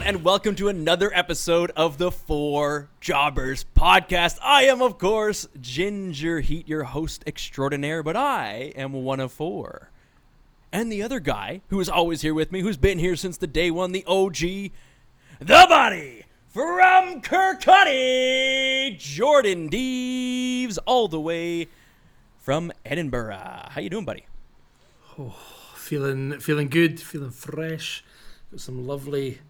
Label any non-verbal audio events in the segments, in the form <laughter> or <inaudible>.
everyone, and welcome to another episode of the Four Jobbers podcast. I am, of course, Ginger Heat, your host extraordinaire, but I am one of four. And the other guy, who is always here with me, who's been here since the day one, the OG, the body from Kirkcaldy, Jordan Deves, all the way from Edinburgh. How you doing, buddy? Oh, Feeling feeling good, feeling fresh. Got some lovely.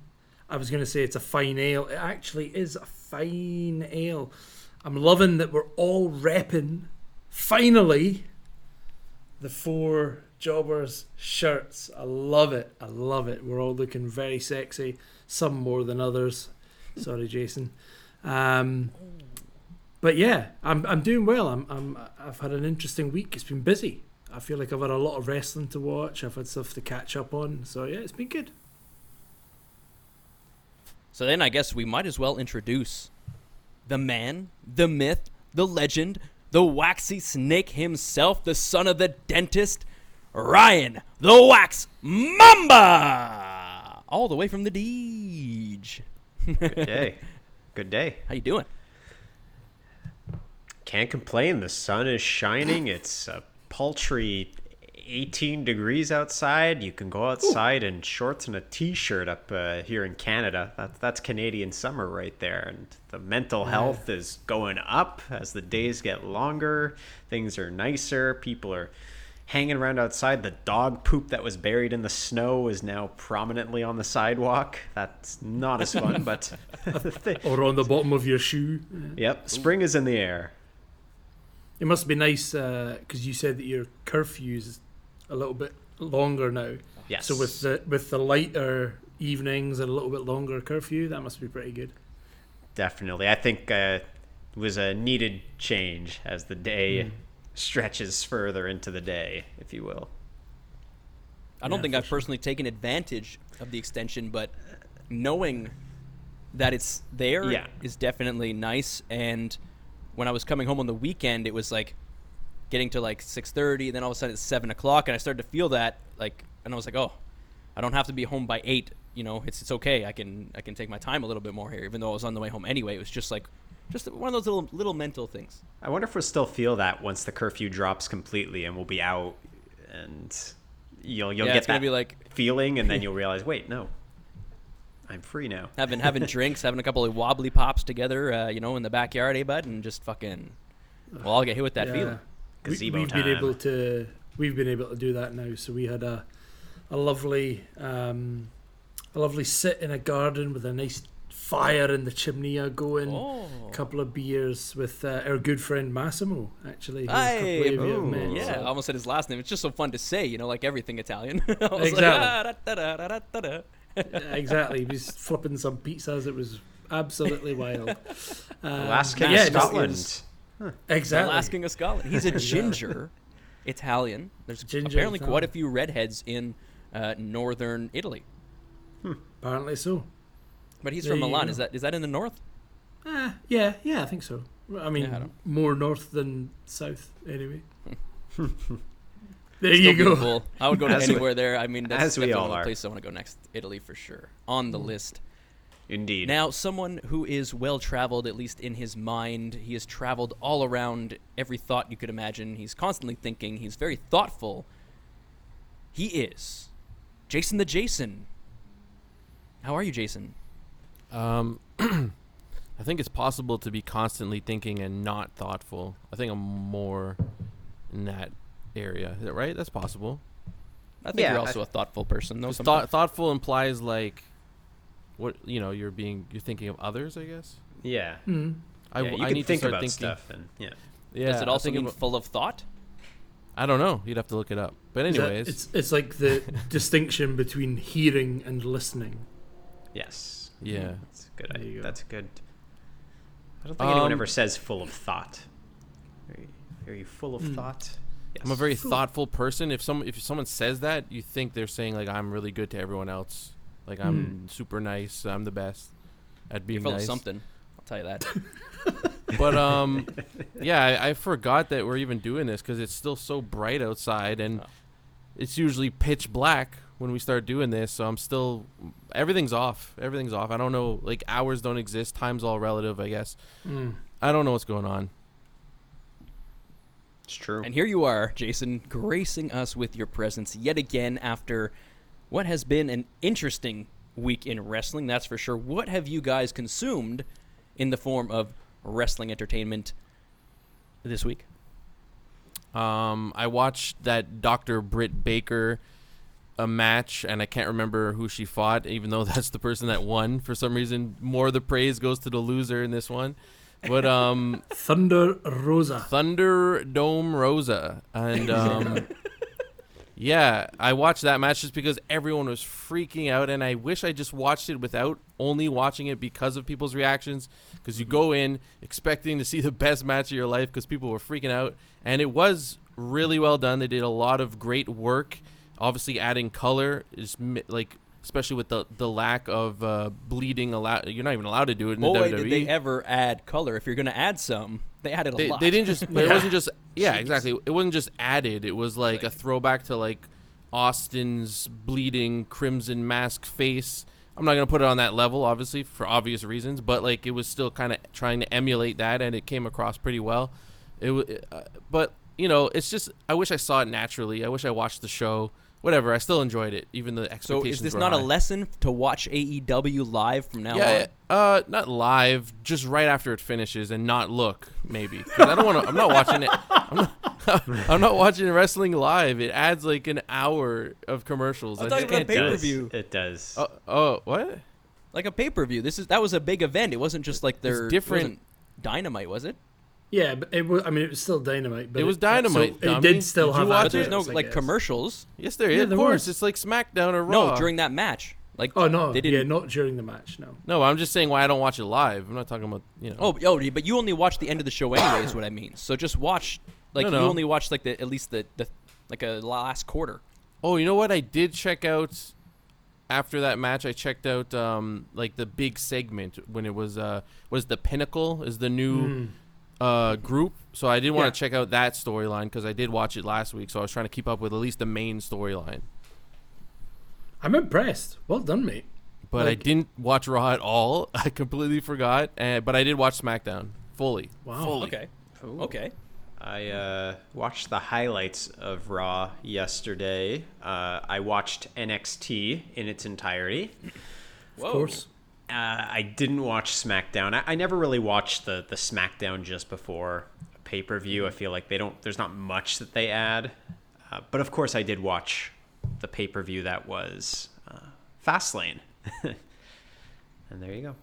I was going to say it's a fine ale. It actually is a fine ale. I'm loving that we're all repping. Finally, the four jobbers shirts. I love it. I love it. We're all looking very sexy. Some more than others. Sorry, Jason. Um, but yeah, I'm I'm doing well. I'm I'm I've had an interesting week. It's been busy. I feel like I've had a lot of wrestling to watch. I've had stuff to catch up on. So yeah, it's been good. So then I guess we might as well introduce the man, the myth, the legend, the waxy snake himself, the son of the dentist, Ryan the Wax Mamba, all the way from the Deej. Good day. <laughs> Good day. How you doing? Can't complain. The sun is shining. It's a paltry 18 degrees outside. You can go outside in shorts and a t-shirt up uh, here in Canada. That's that's Canadian summer right there. And the mental health is going up as the days get longer. Things are nicer. People are hanging around outside. The dog poop that was buried in the snow is now prominently on the sidewalk. That's not as fun, <laughs> but <laughs> Or on the bottom of your shoe. yep, spring is in the air. It must be nice because you said that your curfew is a little bit longer now. Yes. So with the with the lighter evenings and a little bit longer curfew, that must be pretty good. Definitely. I think uh, it was a needed change as the day stretches further into the day, if you will. I don't Yeah, think I've personally taken advantage of the extension, but knowing that it's there is Yeah. definitely nice. And when I was coming home on the weekend, it was like getting to like six thirty, and then all of a sudden it's seven o'clock, and I started to feel that like, and I was like, oh, I don't have to be home by eight. You know, it's it's okay. I can I can take my time a little bit more here, even though I was on the way home anyway. It was just like, just one of those little little mental things. I wonder if we'll still feel that once the curfew drops completely and we'll be out and you'll you'll yeah, get that be like feeling and then <laughs> you'll realize, wait, no. I'm free now. having having <laughs> drinks, having a couple of wobbly pops together, uh, you know, in the backyard, eh, bud, and just fucking. Well, I'll get hit with that Yeah. feeling. We, Gazebo we've time. been able to we've been able to do that now. So we had a a lovely um, a lovely sit in a garden with a nice fire in the chimney going. Oh. A couple of beers with uh, our good friend Massimo, actually. who a couple of you have met, Yeah, so- I almost said his last name. It's just so fun to say, you know, like everything Italian. <laughs> I like, Exactly. "Ah, da, da, da, da, da, da." Yeah, exactly. He was flipping some pizzas. It was absolutely wild. Um, last king yeah, of just- Scotland. The Exactly. last king of Scotland. He's a ginger <laughs> Italian. There's Ginger apparently quite a few redheads in uh, northern Italy, Apparently so. but he's There from Milan. Is that is that in the north? Ah, yeah, yeah, I think so. I mean, Yeah, I more north than south, anyway. <laughs> there Still you go. beautiful. I would go to As we- anywhere there. I mean, that's as we all the are. places I want to go next. Italy for sure on the list. Indeed. Now, someone who is well traveled, at least in his mind, he has traveled all around every thought you could imagine. He's constantly thinking. He's very thoughtful. He is Jason the Jason. How are you, Jason? Um, <clears throat> I think it's possible to be constantly thinking and not thoughtful. I think I'm more in that area. Is that right? That's possible. I think Yeah, you're also a thoughtful person, though. 'Cause sometimes. thought, thoughtful implies like, what you know, you're being you're thinking of others. I guess. yeah. Mm. I, yeah, you I can need think to start about thinking. stuff and yeah. Yeah. Does it I was also thinking mean about- full of thought? I don't know. You'd have to look it up. But Is that- anyways, it's it's like the <laughs> distinction between hearing and listening. Yes. yeah. That's a good. There you idea. go. That's good. I don't think anyone Um, ever says full of thought. Are you, are you full of Mm. thought? Yes. I'm a very Cool. thoughtful person. If some if someone says that, you think they're saying like I'm really good to everyone else. Like I'm super nice. I'm the best at You're being nice. something. I'll tell you that. <laughs> But um, yeah, I, I forgot that we're even doing this because it's still so bright outside, and Oh. it's usually pitch black when we start doing this, so I'm still everything's off. Everything's off. I don't know. Like hours don't exist. Time's all relative, I guess. Mm. I don't know what's going on. It's true. And here you are, Jason, gracing us with your presence yet again after what has been an interesting week in wrestling, that's for sure. What have you guys consumed in the form of wrestling entertainment this week? Um, I watched that Dr. Britt Baker a match, and I can't remember who she fought, even though <laughs> that's the person that won. For some reason, more of the praise goes to the loser in this one. But um, <laughs> Thunder Rosa. Thunder Dome Rosa, and um, <laughs> yeah, I watched that match just because everyone was freaking out, and I wish I just watched it without only watching it because of people's reactions. Because you go in expecting to see the best match of your life because people were freaking out, and it was really well done. They did a lot of great work. Obviously, adding color is like. Especially with the, the lack of uh, bleeding, allowed you're not even allowed to do it in Boy, the WWE did they ever add color. If you're going to add some, they added a they, lot. they didn't just but <laughs> it wasn't just yeah Jeez. exactly. It wasn't just added. It was like a throwback to like austin's bleeding crimson mask face. I'm not gonna put it on that level obviously for obvious reasons but like it was still kind of trying to emulate that and it came across pretty well. It was uh, but you know it's just i wish i saw it naturally. I wish i watched the show whatever i still enjoyed it even the so expectations is this were not a lesson to watch AEW live from now Yeah, on? uh, not live, just right after it finishes, and not look maybe. 'Cause I don't want to. I'm not watching it. I'm not, <laughs> I'm not watching wrestling live. It adds like an hour of commercials. I'm I talking about it. pay-per-view. It does. Oh, oh, what? Like a pay per view. This is that was a big event. It wasn't just like their it different- Dynamite, was it? Yeah, but it was. I mean, it was still dynamite. But It was Dynamite, So it did still Did you have. watch But there's it? no like commercials. Yes, there is. Yeah, of there course, was. it's like SmackDown or Raw. No, during that match. Like Oh no, they didn't. not during the match. No. No, I'm just saying why I don't watch it live. I'm not talking about you know. Oh, oh, but you only watch the end of the show anyway. is what I mean. So just watch. Like No, you only watched like the at least the, the like a last quarter. Oh, you know what? I did check out after that match. I checked out um like the big segment when it was uh was the Pinnacle is the new Mm. Uh group. So I did want Yeah. to check out that storyline because I did watch it last week. So I was trying to keep up with at least the main storyline. I'm impressed. Well done, mate. But I didn't watch Raw at all. <laughs> I completely forgot. Uh, but I did watch SmackDown fully. Wow. Fully. Okay. Ooh. Okay. I uh, watched the highlights of Raw yesterday. Uh, I watched NXT in its entirety. Whoa. Of course. Uh, I didn't watch SmackDown. I, I never really watched the the SmackDown just before a pay per view. I feel like they don't. There's not much that they add. Uh, but of course, I did watch the pay per view that was uh, Fastlane. <laughs> and there you go.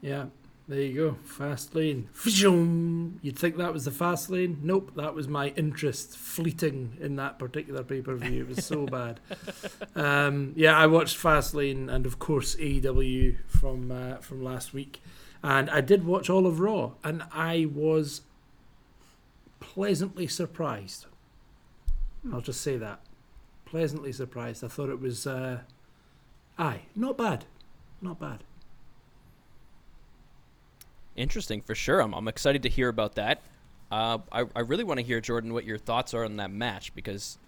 Yeah. There you go. Fast lane. You'd think that was the fast lane. Nope, that was my interest fleeting in that particular pay per view. It was so <laughs> bad. Um, yeah, I watched Fast Lane and of course AEW from uh, from last week, and I did watch all of Raw, and I was pleasantly surprised. I'll just say that, pleasantly surprised. I thought it was, uh, aye, not bad, not bad. Interesting for sure. I'm, I'm excited to hear about that. Uh, I, I really want to hear Jordan what your thoughts are on that match because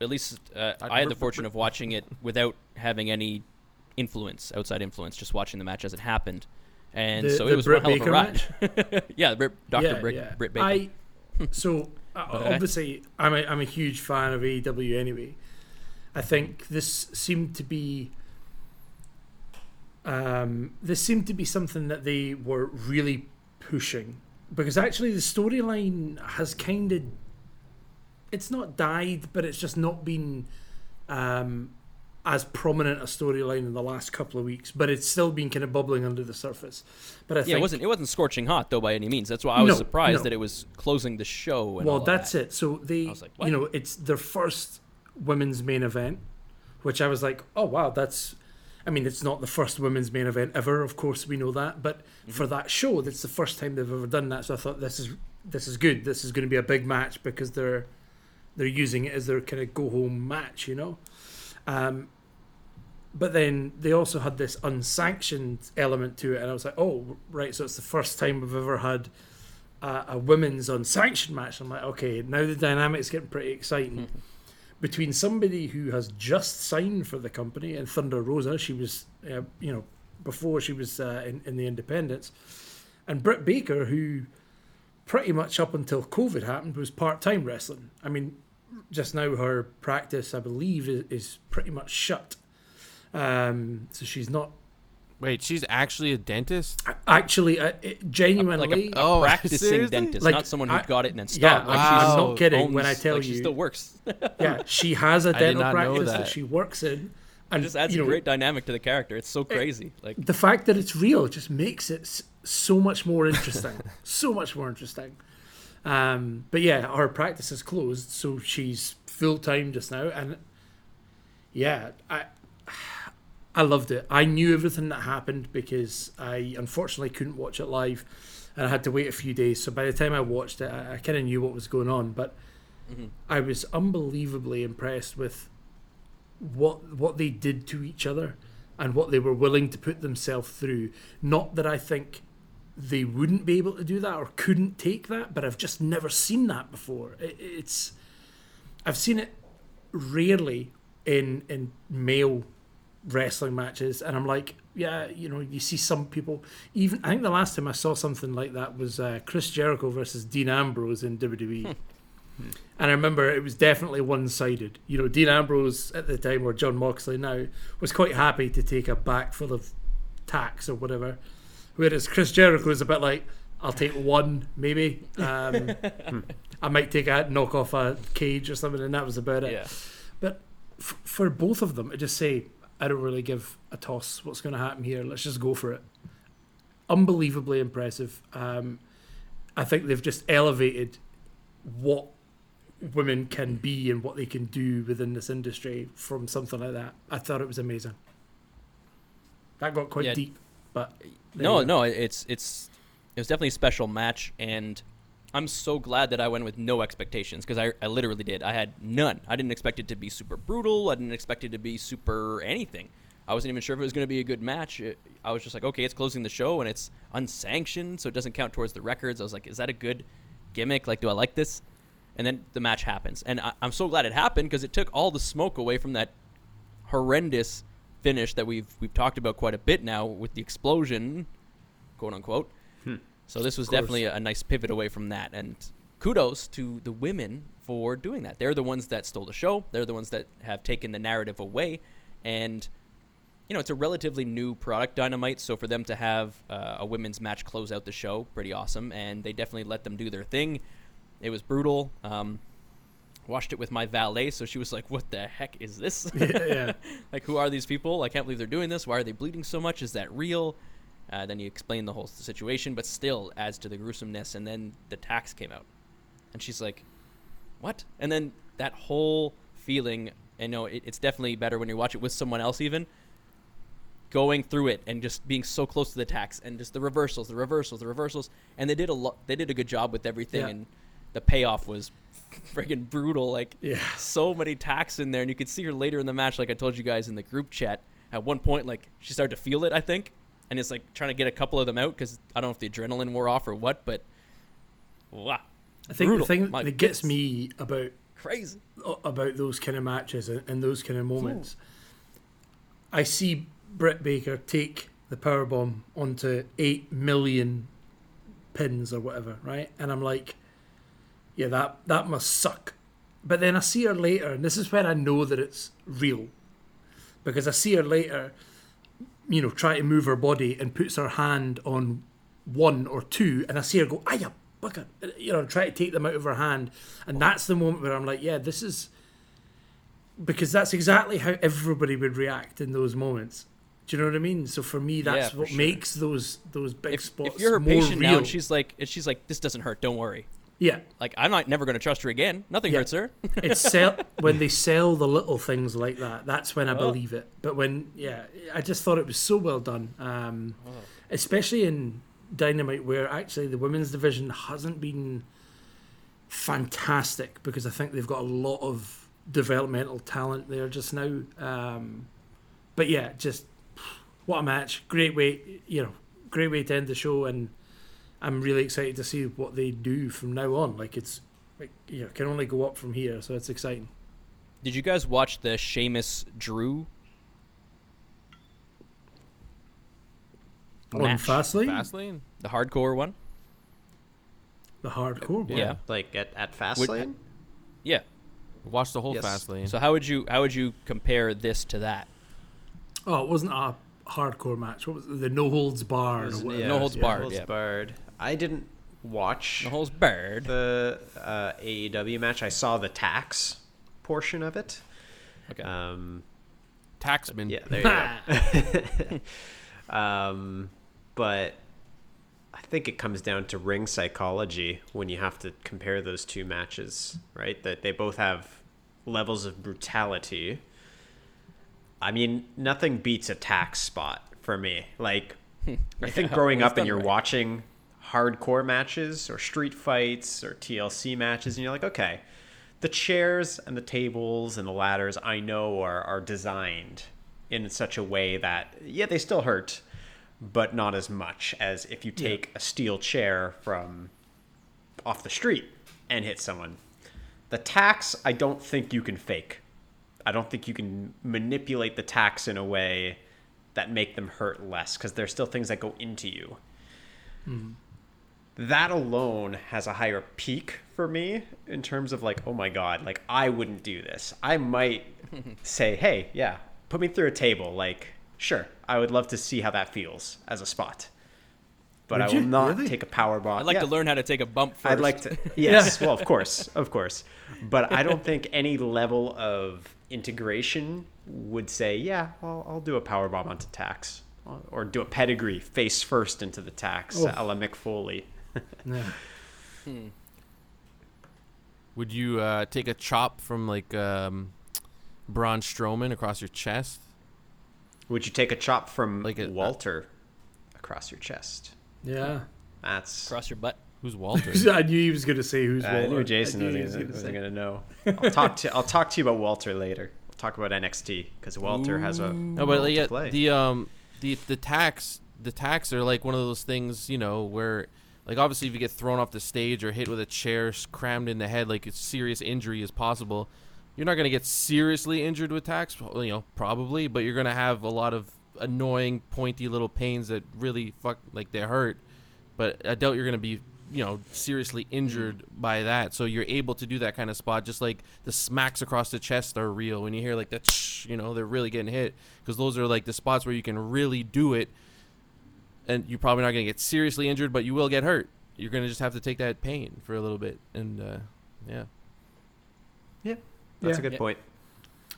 at least uh, I had the fortune of watching it without having any influence, outside influence, just watching the match as it happened, and The- so it was Britt one hell of a ride. <laughs> yeah, Britt, Dr. Britt, Britt Baker. I <laughs> so uh, Okay. obviously I'm a, I'm a huge fan of AEW anyway. I think this seemed to be um, this seemed to be something that they were really pushing because actually the storyline has kind of it's not died, but it's just not been um, as prominent a storyline in the last couple of weeks. But it's still been kind of bubbling under the surface. But I yeah, think it wasn't it wasn't scorching hot though by any means. That's why I was No, surprised no. that it was closing the show. And well, that's that. it. So they, I was like, you know, it's their first women's main event, which I was like, oh wow, that's. I mean, it's not the first women's main event ever. Of course, we know that, but Mm-hmm. for that show, that's the first time they've ever done that. So I thought this is this is good. This is going to be a big match because they're they're using it as their kind of go home match, you know. Um, but then they also had this unsanctioned element to it, and I was like, oh right, so it's the first time we've ever had a, a women's unsanctioned match. I'm like, okay, now the dynamic's getting pretty exciting. <laughs> between somebody who has just signed for the company and Thunder Rosa, she was, uh, you know, before she was uh, in, in the Independents, and Britt Baker, who pretty much up until COVID happened was part time wrestling. I mean, just now her practice, I believe, is, is pretty much shut. Um, so she's not Wait, she's actually a dentist? actually uh, it- genuinely. like a, a Oh, practicing seriously? dentist, Like, not someone who I- got it and then yeah, stopped. I'm, Like, I'm she's Wow. not kidding owns- when I tell like, you. she still works. <laughs> yeah, she has a dental practice that. that. she works in, It and just adds you a know, great dynamic to the character. It's so crazy. Like the fact that it's real just makes it so much more interesting. <laughs> so much more interesting. Um, but yeah, her practice is closed, so she's full time just now, and yeah, I I loved it. I knew everything that happened because I unfortunately couldn't watch it live, and I had to wait a few days. So by the time I watched it, I, I kind of knew what was going on. But mm-hmm. I was unbelievably impressed with what what they did to each other and what they were willing to put themselves through. Not that I think they wouldn't be able to do that or couldn't take that, but I've just never seen that before. It, it's I've seen it rarely in in male wrestling matches, and I'm like, yeah, you know, you see some people. Even I think the last time I saw something like that was uh, Chris Jericho versus Dean Ambrose in WWE. And I remember it was definitely one sided. You know, Dean Ambrose at the time, or Jon Moxley now, was quite happy to take a back full of tacks or whatever. Whereas Chris Jericho is a bit like, I'll take one, maybe. <laughs> Um, I might take a knock off a cage or something, and that was about it. yeah, But f- for both of them to just say, I don't really give a toss what's going to happen here, let's just go for it. Unbelievably impressive. Um, I think they've just elevated what women can be and what they can do within this industry from something like that. I thought it was amazing. That got quite Yeah. deep, but no, no, it's it's it was definitely a special match, and I'm so glad that I went with no expectations because I, I literally did. I had none. I didn't expect it to be super brutal. I didn't expect it to be super anything. I wasn't even sure if it was going to be a good match. It- I was just like, okay, it's closing the show and it's unsanctioned, so it doesn't count towards the records. I was like, is that a good gimmick? Like, do I like this? And then the match happens, and I, I'm so glad it happened because it took all the smoke away from that horrendous finish that we've we've talked about quite a bit now with the explosion, quote unquote. Hmm. So this was definitely a, a nice pivot away from that, and kudos to the women for doing that. They're the ones that stole the show. They're the ones that have taken the narrative away, and you know it's a relatively new product, Dynamite. So for them to have uh, a women's match close out the show, pretty awesome, and they definitely let them do their thing. It was brutal. Um, watched it with my valet, so she was like, "What the heck is this?" <laughs> yeah, yeah. <laughs> like who are these people i can't believe they're doing this why are they bleeding so much is that real uh, then you explain the whole situation but still adds to the gruesomeness and then the tax came out and she's like what and then that whole feeling and no it, it's definitely better when you watch it with someone else even going through it and just being so close to the tax and just the reversals the reversals the reversals and they did a lot they did a good job with everything Yeah. and the payoff was <laughs> friggin' brutal like Yeah. so many tacks in there, and you could see her later in the match, like I told you guys in the group chat. At one point, like she started to feel it, I think, and it's like trying to get a couple of them out because I don't know if the adrenaline wore off or what, but wow, I think Brutal. the thing My that gets me about crazy. about those kind of matches and, and those kind of moments. I see Britt Baker take the power bomb onto eight million pins or whatever, right? And I'm like, yeah, that that must suck. But then I see her later, and this is when I know that it's real, because I see her later, you know, try to move her body and puts her hand on one or two, and I see her go, "Ah, you bugger," you know, try to take them out of her hand, and that's the moment where I'm like, "Yeah, this is," because that's exactly how everybody would react in those moments. Do you know what I mean? So for me, that's Yeah, for what sure. makes those those big If, spots if you're her more patient real. now, and she's like, and she's like, this doesn't hurt, don't worry. Yeah, Like I'm not never going to trust her again. Nothing Yeah. hurts her. <laughs> it's sell <laughs> when they sell the little things like that. That's when I Oh. believe it. But when yeah, I just thought it was so well done, um, Oh. especially in Dynamite, where actually the women's division hasn't been fantastic because I think they've got a lot of developmental talent there just now. Um, but yeah, just what a match! Great way, you know, great way to end the show, and I'm really excited to see what they do from now on. Like it's like you know, can only go up from here, so it's exciting. Did you guys watch the Sheamus Drew On match? Fastlane, Fastlane. the hardcore one? the hardcore one. Yeah. Like at at Would- Fastlane. Yeah. Watch the whole Yes. Fastlane. So how would you how would you compare this to that? Oh, it wasn't a hardcore match. What was it? the No Holds Barred? or Wasn't- whatever. yeah, No Holds yeah, Barred, Holds yeah. barred. I didn't watch The whole bird. the uh, AEW match. I saw the tax portion of it. Okay. Um, Taxman. yeah, there you go. <laughs> <laughs> um, but I think it comes down to ring psychology when you have to compare those two matches, right? That they both have levels of brutality. I mean, nothing beats a tax spot for me. Like, <laughs> I think Yeah, growing up and you're right. watching hardcore matches or street fights or TLC matches, and you're like, okay, the chairs and the tables and the ladders I know are, are designed in such a way that, yeah, they still hurt, but not as much as if you take a steel chair from off the street and hit someone. The tax, I don't think you can fake. I don't think you can manipulate the tax in a way that make them hurt less because there's still things that go into you. Mm-hmm. That alone has a higher peak for me in terms of like, oh my god, like I wouldn't do this. I might <laughs> say, hey, yeah, put me through a table. Like, sure, I would love to see how that feels as a spot, but Would I will you? not Really? take a power bomb. I'd like Yeah. to learn how to take a bump first. I'd like to. <laughs> Yes, well, of course, of course. But I don't <laughs> think any level of integration would say, yeah, I'll, I'll do a power bomb onto tax, or do a pedigree face first into the tax, Oh. a la Mick Foley. Yeah. Would you uh, take a chop from like um, Braun Strowman across your chest? Would you take a chop from Like a- Walter across your chest? Yeah. That's. across your butt. Who's Walter? <laughs> I knew he was going to say who's I knew Walter. Jason I was, knew he was gonna, gonna was say. gonna know. I'll talk <laughs> to I'll talk to you about Walter later. We'll talk about NXT because Walter has a no, but like, yeah, play. the um the the tax the tax are like one of those things you know where like obviously if you get thrown off the stage or hit with a chair crammed in the head like a serious injury is possible. You're not going to get seriously injured with tax you know probably but you're going to have a lot of annoying pointy little pains that really fuck like they hurt. But i doubt you're going to be you know seriously injured by that. So you're able to do that kind of spot just like the smacks across the chest are real. When you hear like that you know they're really getting hit. Because those are like the spots where you can really do it and you're probably not going to get seriously injured but you will get hurt you're going to just have to take that pain for a little bit and uh, yeah yeah, that's Yeah. a good Yeah. point.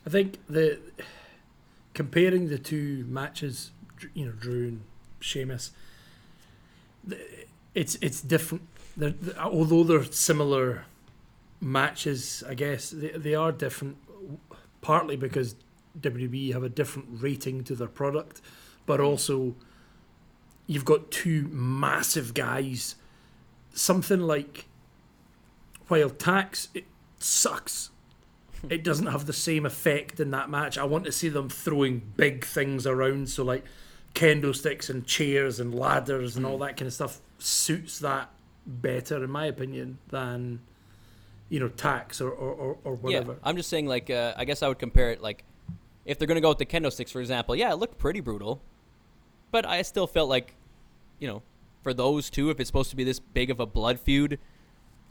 I think the comparing the two matches, you know, Drew and Sheamus, it's it's different. They're, they although they're similar matches, I guess they, they are different. Partly because WWE have a different rating to their product, but also you've got two massive guys. Something like while tax it sucks it doesn't have the same effect in that match. I want to see them throwing big things around, so like kendo sticks and chairs and ladders and all that kind of stuff suits that better, in my opinion, than you know tax or or, or, or whatever. Yeah, I'm just saying. Like, uh, I guess I would compare it. Like, if they're gonna go with the kendo sticks, for example, yeah, it looked pretty brutal, but I still felt like, you know, for those two, if it's supposed to be this big of a blood feud,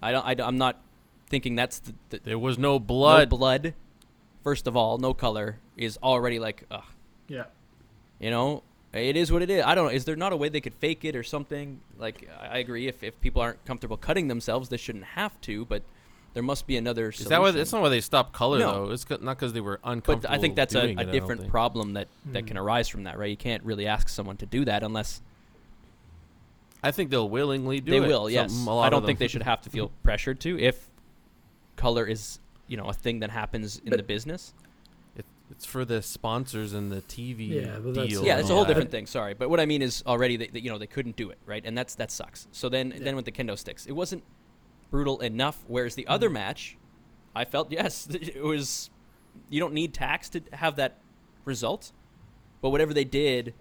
I don't. I, am not thinking that's the, the there was no blood no blood. First of all, no color is already like, ugh, Yeah. you know, it is what it is. I don't know. Is there not a way they could fake it or something? Like, I I agree. If if people aren't comfortable cutting themselves, they shouldn't have to. But there must be another. is that why solution. that's not why they stopped color No. though it's 'cause- not because they were uncomfortable But I think that's a, a it, different think. problem that, that Mm. can arise from that, right? You can't really ask someone to do that unless I think they'll willingly do they it They will. Yes, Some- a I don't think they should have to feel <laughs> pressured to if color is you know a thing that happens in But- the business. It, it's for the sponsors and the TV Yeah, but that's- deal. Yeah, it's a whole that. different thing. Sorry, but what I mean is already that that, you know they couldn't do it, right? And that's that sucks. So then Yeah. then with the kendo sticks, it wasn't brutal enough. Whereas the other Mm. match, I felt yes, <laughs> it was. You don't need tax to have that result, but whatever they did,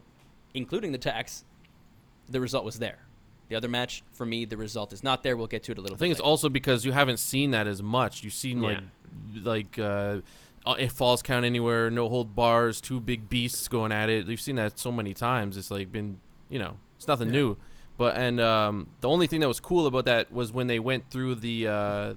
including the tax, the result was there. The other match, for me, the result is not there. We'll get to it a little. I think bit it's later. also because you haven't seen that as much. You've seen like like uh, uh, it falls count anywhere, no hold bars, two big beasts going at it. We've seen that so many times. It's like been, you know, it's nothing Yeah. new. But and um, the only thing that was cool about that was when they went through the uh,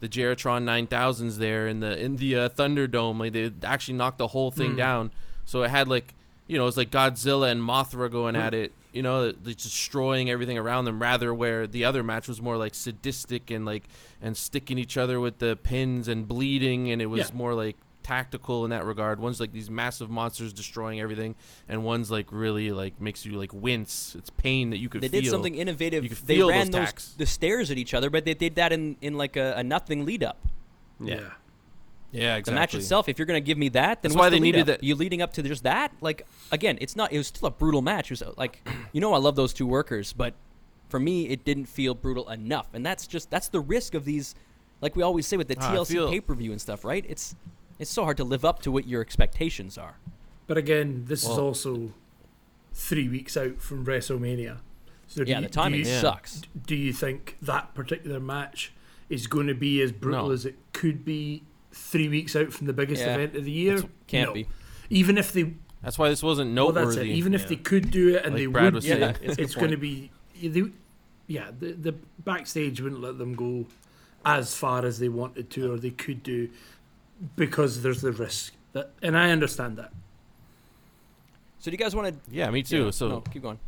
the Geratron 9000s there in the in the uh, Thunderdome. Like they actually knocked the whole thing Mm. down. So it had like you know it was like Godzilla and Mothra going at it. You know, destroying everything around them. Rather, where the other match was more like sadistic and like and sticking each other with the pins and bleeding, and it was Yeah. more like tactical in that regard. One's like these massive monsters destroying everything, and one's like really like makes you like wince. It's pain that you could They feel. did something You innovative. could They feel ran those those the stairs at each other, but they did that in in like a, a nothing lead up. Yeah. Yeah, exactly. The match itself, if you're going to give me that, then That's what's why the they lead needed up? that- You leading up to just that? Like again, it's not. It was still a brutal match. It was uh, like you know I love those two workers, but for me it didn't feel brutal enough, and that's just that's the risk of these. Like we always say with the Ah, TLC feel- pay per view and stuff, right? It's it's so hard to live up to what your expectations are. But again, this is also three weeks out from WrestleMania. So do Yeah, you- the do timing you- sucks. Do you think that particular match is going to be as brutal No. as it could be three weeks out from the biggest Yeah. event of the year? Can't No. be. Even if they, That's why this wasn't well, noteworthy. that's it. Even if yeah. they could do it and Like they Brad would, was saying. <laughs> Yeah, it's it's going to be, they, yeah, the the backstage wouldn't let them go as far as they wanted to or they could do because there's the risk that, and I understand that. So do you guys want to? yeah, me too. so no, keep going.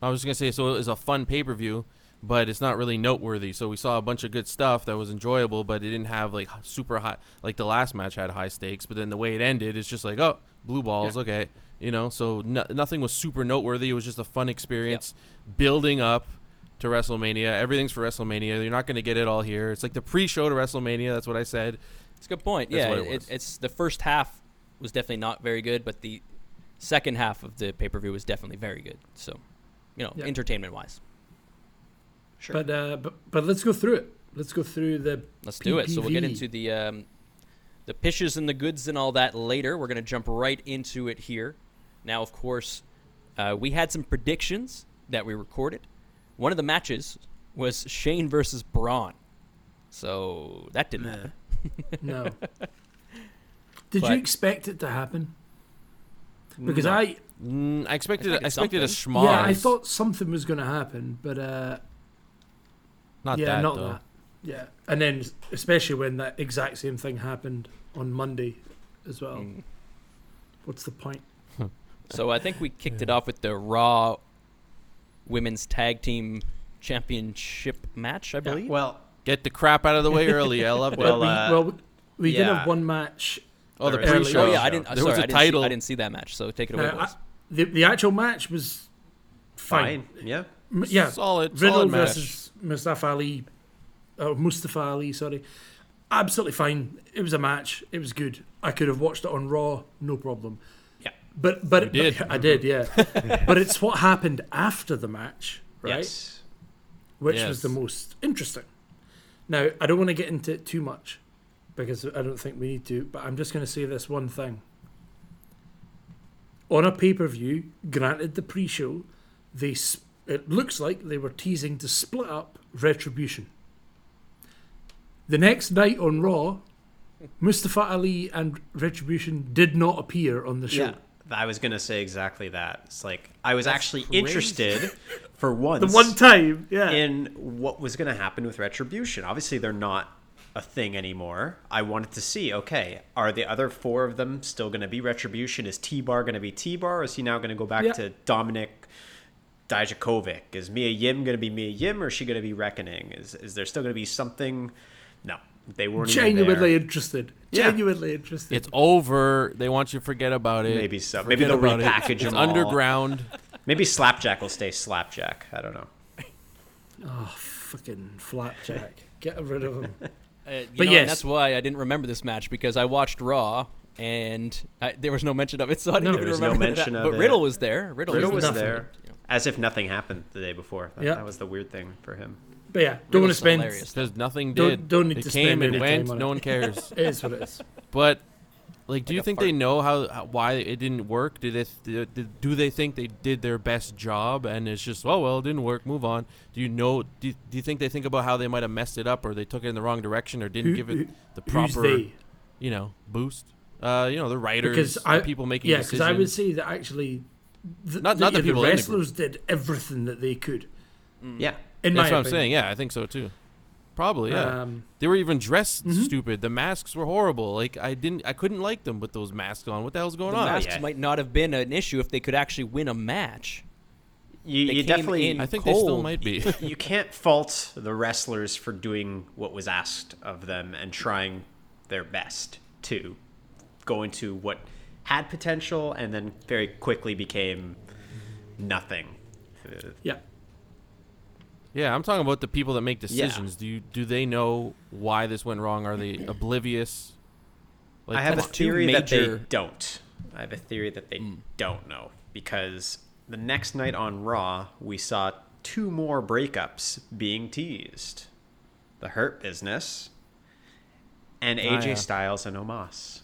I was just gonna say, so it was a fun pay per view, but it's not really noteworthy. So we saw a bunch of good stuff that was enjoyable, but it didn't have like super high. Like the last match had high stakes, but then the way it ended, it's just like, oh, blue balls, okay, you know. So no, nothing was super noteworthy. It was just a fun experience, building up to WrestleMania. Everything's for WrestleMania. You're not gonna get it all here. It's like the pre-show to WrestleMania. That's what I said. It's a good point. That's yeah, it it it's the first half was definitely not very good, but the second half of the pay per view was definitely very good. So, you know, Yeah. entertainment wise, Sure. But uh, but but let's go through it. Let's go through the let's do it. So we'll get into the um, the pishes and the goods and all that later. We're gonna jump right into it here. Now, of course, uh, we had some predictions that we recorded. One of the matches was Shane versus Braun. So that didn't Meh. happen. <laughs> no. <laughs> Did But- you expect it to happen? Because No. I Mm, I expected. Expected I expected a something. schmoz. yeah I thought something was going to happen, but uh, not yeah, that not though. that. Yeah, and then especially when that exact same thing happened on Monday as well. Mm. What's the point? So I think we kicked it off with the Raw Women's Tag Team Championship match, I believe. well, Get the crap out of the way <laughs> early. I love Well, we, uh, well, we, we did yeah. have one match. Oh, the There is a pre-show. oh yeah, I didn't. There sorry, was a I didn't title. See, I didn't see that match, so take it away, Now, boys. I- the the actual match was fine. fine. Yeah. M- Yeah, solid. Riddle solid match. versus Mustafa Ali, or Mustafa Ali, sorry. Absolutely fine. It was a match. It was good. I could have watched it on Raw, no problem. Yeah. But but, You did. but- I did, yeah. <laughs> but it's what happened after the match, right? Yes. Which Yes. was the most interesting. Now I don't want to get into it too much because I don't think we need to. But I'm just going to say this one thing. On a pay per view, granted the pre show, they it looks like they were teasing to split up Retribution. The next night on Raw, Mustafa Ali and Retribution did not appear on the show. Yeah. I was gonna say exactly that. It's like I was That's actually crazy. interested <laughs> for once The one time, yeah. in what was gonna happen with Retribution. Obviously, they're not a thing anymore. I wanted to see. Okay, are the other four of them still gonna be Retribution? Is T Bar gonna be T Bar? Is he now gonna go back Yeah. to Dominik? Dijakovic. Is Mia Yim going to be Mia Yim or is she going to be Reckoning? Is is there still going to be something? No, they weren't even Genuinely there. interested. Yeah. Genuinely interested. It's over. They want you to forget about it. Maybe so. Maybe they'll about it. repackage It's all. underground. Maybe Slapjack will stay Slapjack. I don't know. Oh, fucking flapjack. Get rid of him. <laughs> Uh, But know, yes. that's why I didn't remember this match because I watched Raw and I, there was no mention of it, so I didn't No, even there was no mention that. of But it. Riddle was there. Riddle, Riddle was nothing. there, as if nothing happened the day before. That, Yeah. that was the weird thing for him. But yeah, don't want to Riddle's spend. hilarious. Because nothing Don't- did. don't need it to came spend and any went. time on No it. one cares. <laughs> It is what it is. But like, do you Like a think fart. they know how, how why it didn't work? Did it? Did, did, do they think they did their best job and it's just oh well, it didn't work. Move on. Do you know? Do you, do you think they think about how they might have messed it up or they took it in the wrong direction or didn't Who- give who- it the proper they? you know boost? Uh, you know, the writers, because the people making yeah, because decisions. I would say that actually, the, Not- the, not the yeah, people the wrestlers did everything that they could. Yeah. In That's my what I'm saying. Yeah, I think so too. Probably, yeah. Um, they were even dressed Mhm. stupid. The masks were horrible. Like I didn't, I couldn't like them with those masks on. What the hell's going The on? masks yeah. might not have been an issue if they could actually win a match. You, you definitely in I think they still might be. <laughs> you can't fault the wrestlers for doing what was asked of them and trying their best to go into what had potential and then very quickly became nothing. Yeah, yeah, I'm talking about the people that make Yeah. decisions. Do you do they know why this went wrong? Are they <clears throat> oblivious? Like, I have a on. two theory that they major- don't. I have a theory that they don't know because the next night on Raw, we saw two more breakups being teased: the Hurt Business and Ah, AJ yeah. Styles and Omos.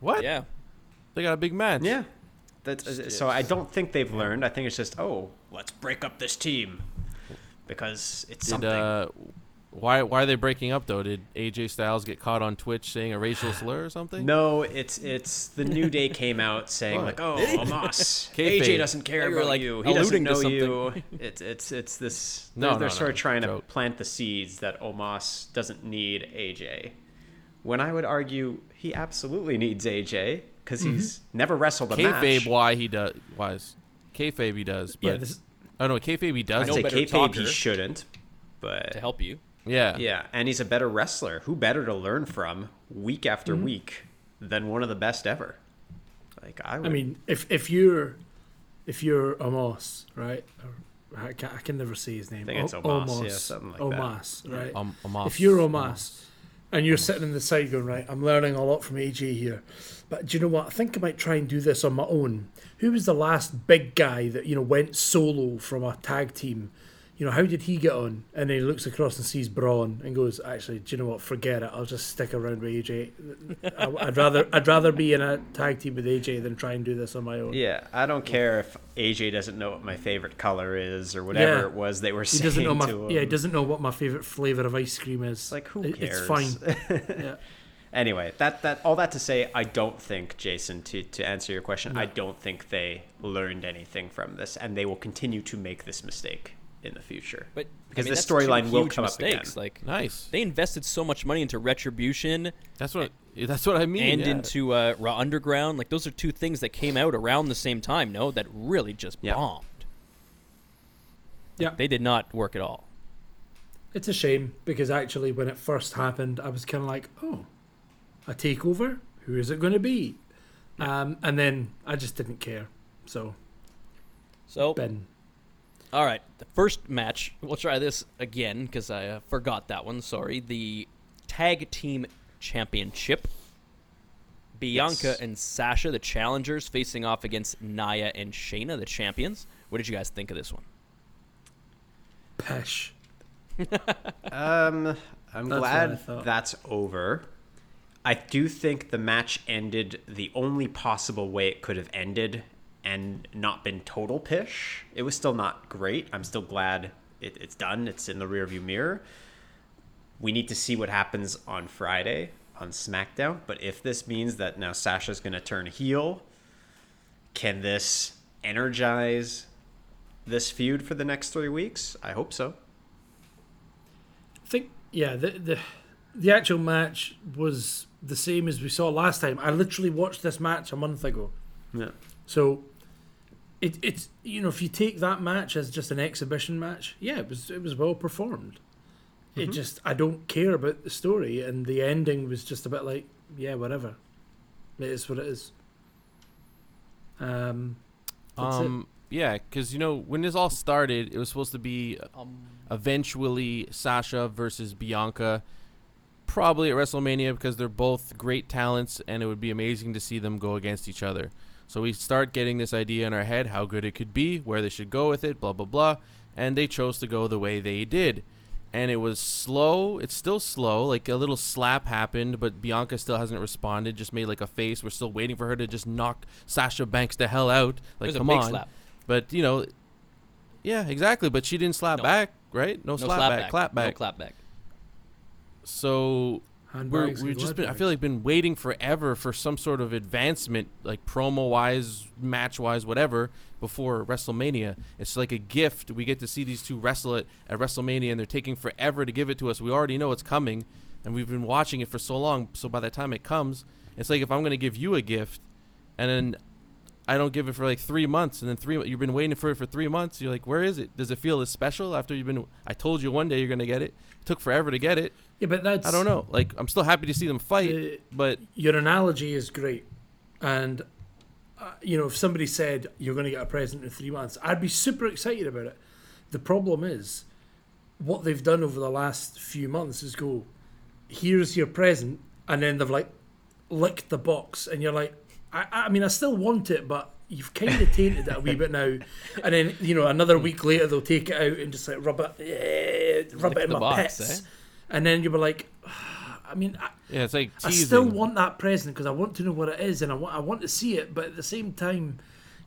what? Yeah. They got a big match. Yeah. That's, uh, so I don't think they've learned. I think it's just, oh, let's break up this team because it's Did, something. uh, why why are they breaking up though? Did AJ Styles get caught on Twitch saying a racial <sighs> slur or something? no, it's it's the New Day came out <laughs> saying like, "Oh, Amos, AJ <laughs> doesn't care about like, you. He doesn't know you." <laughs> It's it's it's this. No, they're, no, they're no, sort of trying to plant the seeds that Omos doesn't need AJ. When I would argue he absolutely needs AJ because he's never wrestled a Kayfabe, match. why he does? Why is kayfabe he does? But yeah. This, oh no, kayfabe he I'd does. know say better kayfabe talker. he shouldn't, but To help you. Yeah, Yeah, and he's a better wrestler. Who better to learn from week after Mm-hmm. week than one of the best ever? Like I, would, I mean, if if you're if you're Amos, right? I can I can never say his name. I think it's O- Omos, yeah, something like that. Omas, right? Um, Omos. if you're Omas and you're sitting in the side going, right, I'm learning a lot from AJ here, but do you know what? I think I might try and do this on my own. Who was the last big guy that you know went solo from a tag team? You know, how did he get on? And then he looks across and sees Braun and goes, "Actually, do you know what? Forget it. I'll just stick around with AJ. I'd rather I'd rather be in a tag team with AJ than try and do this on my own." yeah, I don't care if AJ doesn't know what my favorite color is or whatever Yeah. it was they were He saying doesn't know my to him. yeah. He doesn't know what my favorite flavor of ice cream is. Like who cares? It's fine. <laughs> yeah. Anyway, that that all that to say, I don't think Jason. To to answer your question, I don't think they learned anything from this, and they will continue to make this mistake in the future. But because I mean, the storyline will huge come mistakes. up again. Like nice. they invested so much money into Retribution That's what. That's what I mean. and yeah. into uh, Raw Underground. Like those are two things that came out around the same time. No, that really just Yeah. bombed. Yeah. They did not work at all. It's a shame because actually, when it first happened, I was kind of like, "Oh, a takeover? Who is it going to be?" Um, and then I just didn't care. So So Ben, All right, the first match. We'll try this again because I uh, forgot that one. Sorry. The tag team championship. Bianca Yes. and Sasha, the challengers, facing off against Nia and Shayna, the champions. What did you guys think of this one? Pesh. <laughs> Um, I'm That's glad that's over. I do think the match ended the only possible way it could have ended and not been total pish. It was still not great. I'm still glad it, it's done. It's in the rearview mirror. We need to see what happens on Friday on SmackDown. But if this means that now Sasha's going to turn heel, can this energize this feud for the next three weeks? I hope so. I think yeah, the the the actual match was the same as we saw last time. I literally watched this match a month ago. Yeah. So it it's you know if you take that match as just an exhibition match, yeah, it was it was well performed. It just I don't care about the story and the ending was just a bit like yeah whatever. It is what it is. Um, that's it. Um, yeah, because you know when this all started, it was supposed to be eventually Sasha versus Bianca, probably at WrestleMania because they're both great talents, and it would be amazing to see them go against each other. So we start getting this idea in our head how good it could be, where they should go with it, blah blah blah, and they chose to go the way they did. And it was slow. It's still slow. Like a little slap happened, but Bianca still hasn't responded. Just made like a face. We're still waiting for her to just knock Sasha Banks the hell out. Like, It was a come big on. slap. But you know, yeah, exactly. But she didn't slap No. back, right? No, No slap, slap back, back. clap back. No clap back. So we're, Handbags we've just been, I feel like been waiting forever for some sort of advancement, like promo wise, match wise, whatever, before WrestleMania. It's like a gift. We get to see these two wrestle it at WrestleMania, and they're taking forever to give it to us. We already know it's coming, and we've been watching it for so long. So by the time it comes, it's like if I'm gonna give you a gift, and then I don't give it for like three months, and then three you've been waiting for it for three months. You're like, where is it? Does it feel as special after you've been? I told you one day you're gonna get it. It took forever to get it. Yeah, but that's I don't know. Like I'm still happy to see them fight, Uh, but your analogy is great, and uh, you know if somebody said you're going to get a present in three months, I'd be super excited about it. The problem is, what they've done over the last few months is go, here's your present, and then they've like licked the box, and you're like, I, I mean, I still want it, but. You've kind of tainted it a wee bit now, and then you know another week later they'll take it out and just like rub it, eh, rub Lick it in the my box, pits, eh? And then you'll be like, <sighs> I mean, I, yeah, it's like I still want that present because I want to know what it is and I want I want to see it, but at the same time,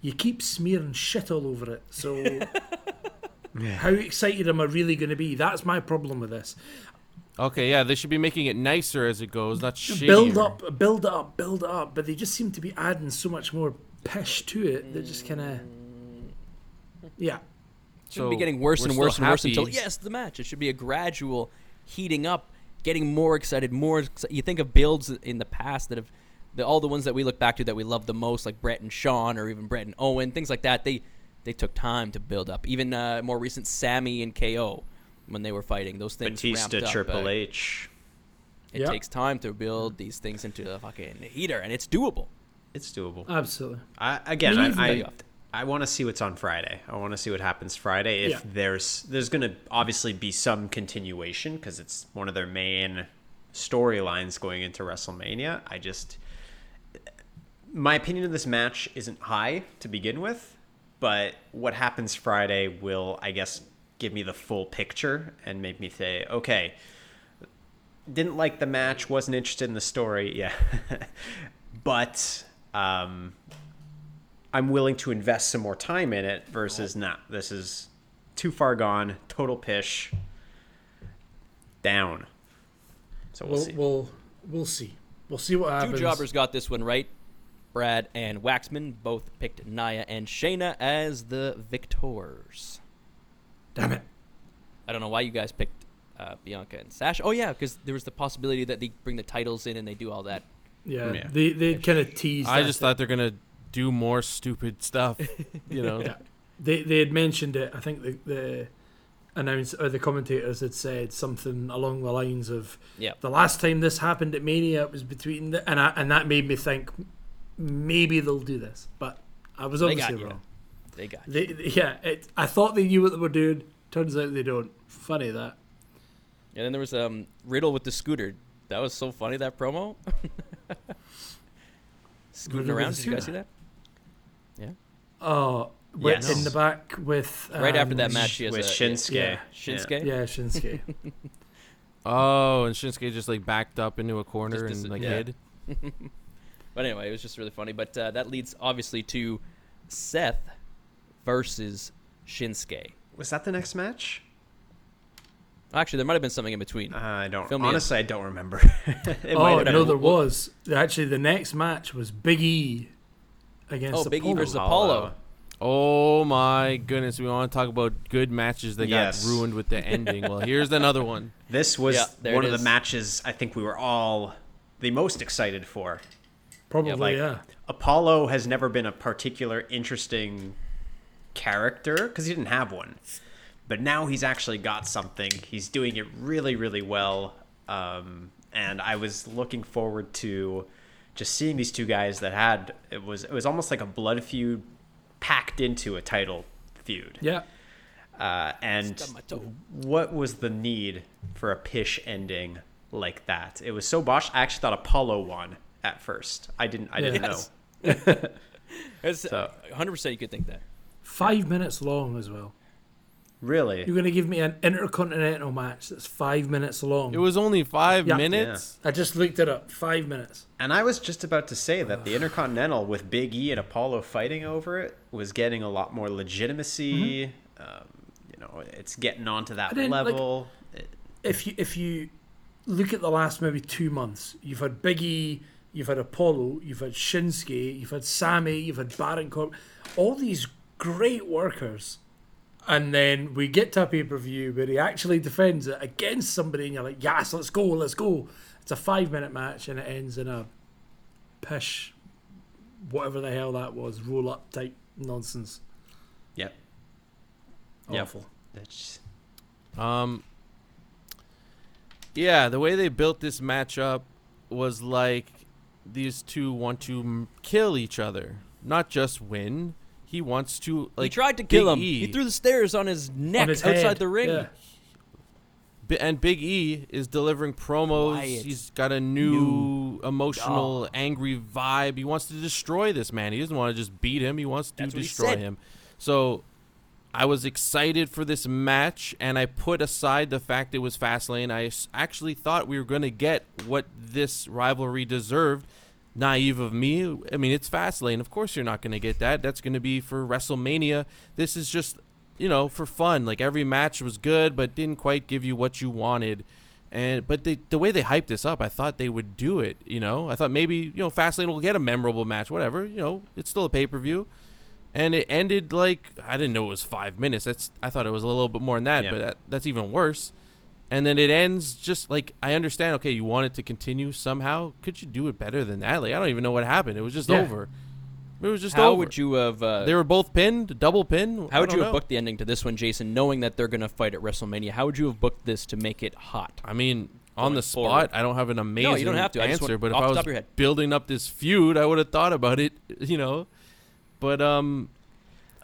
you keep smearing shit all over it. So, <laughs> yeah. how excited am I really going to be? That's my problem with this. Okay, yeah, they should be making it nicer as it goes, not shittier. Build up, build it up, build it up, but they just seem to be adding so much more pish to it. They're just kind of, mm. yeah. It Shouldn't be getting worse and worse and worse happy. until yes, the match. It should be a gradual heating up, getting more excited, more. exci- You think of builds in the past that have, the, all the ones that we look back to that we love the most, like Bret and Shawn, or even Bret and Owen, things like that. They they took time to build up. Even uh, more recent Sami and KO when they were fighting, those things Batista, ramped up. Triple H. It Yep. takes time to build these things into a fucking heater, and it's doable. It's doable. Absolutely. I, again, I, me. I, I want to see what's on Friday. I want to see what happens Friday. If Yeah. there's there's going to obviously be some continuation because it's one of their main storylines going into WrestleMania. I just my opinion of this match isn't high to begin with, but what happens Friday will, I guess, give me the full picture and make me say, okay, didn't like the match, wasn't interested in the story, yeah, <laughs> but um, I'm willing to invest some more time in it versus nah, this is too far gone, total pish, down. So we'll We'll see. we'll we'll see. We'll see what Two happens. jobbers got this one right. Brad and Waxman both picked Nia and Shayna as the victors. Damn it. I don't know why you guys picked uh, Bianca and Sasha. Oh yeah, because there was the possibility that they bring the titles in and they do all that. Yeah, Yeah. they they kind of teased. I that just thing. thought they're gonna do more stupid stuff, you know. <laughs> Yeah. They they had mentioned it. I think the the announce or the commentators had said something along the lines of Yeah. the last time this happened at Mania it was between the, and I, and that made me think maybe they'll do this, but I was They got obviously you. wrong. They got. They, they- yeah, it, I thought they knew what they were doing. Turns out they don't. Funny that. And then there was um Riddle with the scooter. That was so funny that promo. <laughs> Scooting around. Did you guys see that? Yeah. Oh, with, Yes. in the back with right after um, that match, she has with a, Shinsuke. yeah. Shinsuke. Yeah, Shinsuke. <laughs> Oh, and Shinsuke just like backed up into a corner Just and dis- like yeah. hid. <laughs> But anyway, it was just really funny. But uh, that leads obviously to Seth versus Shinsuke. Was that the next match? Actually, there might have been something in between. Uh, I don't. Fill me in. honestly, I don't remember. <laughs> oh no, there was. Actually, the next match was Big E against oh, Big E Apollo. versus Apollo. Apollo. Oh my goodness, we want to talk about good matches that Yes. got ruined with the ending. Well, here's another one. <laughs> This was Yeah, there one it of the is. matches I think we were all the most excited for. Probably, Yeah, like- yeah. Apollo has never been a particular interesting character because he didn't have one, but now he's actually got something. He's doing it really, really well, um, and I was looking forward to just seeing these two guys that had it was it was almost like a blood feud packed into a title feud. Yeah. Uh, and Stub my toe. what was the need for a pish ending like that? It was so bosh. I actually thought Apollo won at first. I didn't. I didn't Yes. know. <laughs> It's, So- 100% you could think that. Five minutes long as well. Really? You're going to give me an intercontinental match that's five minutes long. It was only five Yeah. minutes. I just looked it up. Five minutes. And I was just about to say that the Intercontinental with Big E and Apollo fighting over it was getting a lot more legitimacy. Um, you know, it's getting onto that I didn't, like- level. It- If you if you look at the last maybe two months. You've had Biggie, you've had Apollo, you've had Shinsuke, you've had Sami, you've had Baron Corbin, all these great workers. And then we get to a pay per view where he actually defends it against somebody, and you're like, yes, let's go, let's go. It's a five minute match, and it ends in a pish, whatever the hell that was, roll up type nonsense. Yep. Yep. Awful. That's Um. Yeah, the way they built this matchup was like these two want to m- kill each other, not just win. He wants to like he tried to kill Big him. E, He threw the stairs on his neck On his outside head, the ring. yeah. Bi- and Big E is delivering promos. Quiet. He's got a new, emotional, Oh. angry vibe. He wants to destroy this man. He doesn't want to just beat him. He wants to That's destroy him. So I was excited for this match, and I put aside the fact it was Fastlane. I actually thought we were going to get what this rivalry deserved. Naive of me. I mean, it's Fastlane. Of course, you're not going to get that. That's going to be for WrestleMania. This is just, you know, for fun. Like every match was good, but didn't quite give you what you wanted. And but they, the way they hyped this up, I thought they would do it. You know, I thought maybe you know Fastlane will get a memorable match. Whatever. You know, it's still a pay per view and it ended like I didn't know it was five minutes. That's I thought it was a little bit more than that, Yeah. but that, that's even worse. And then it ends just like I understand. Okay, you want it to continue somehow. Could you do it better than that? Like I don't even know what happened. It was just Yeah. over. It was just How over. would you have? Uh, They were both pinned, double pin. how would you don't have know. booked the ending to this one, Jason, knowing that they're gonna fight at WrestleMania? How would you have booked this to make it hot? I mean, on the spot, forward. I don't have an amazing have to. I just answer. want- But if I the was your head. building up this feud, I would have thought about it. <laughs> You know, but um,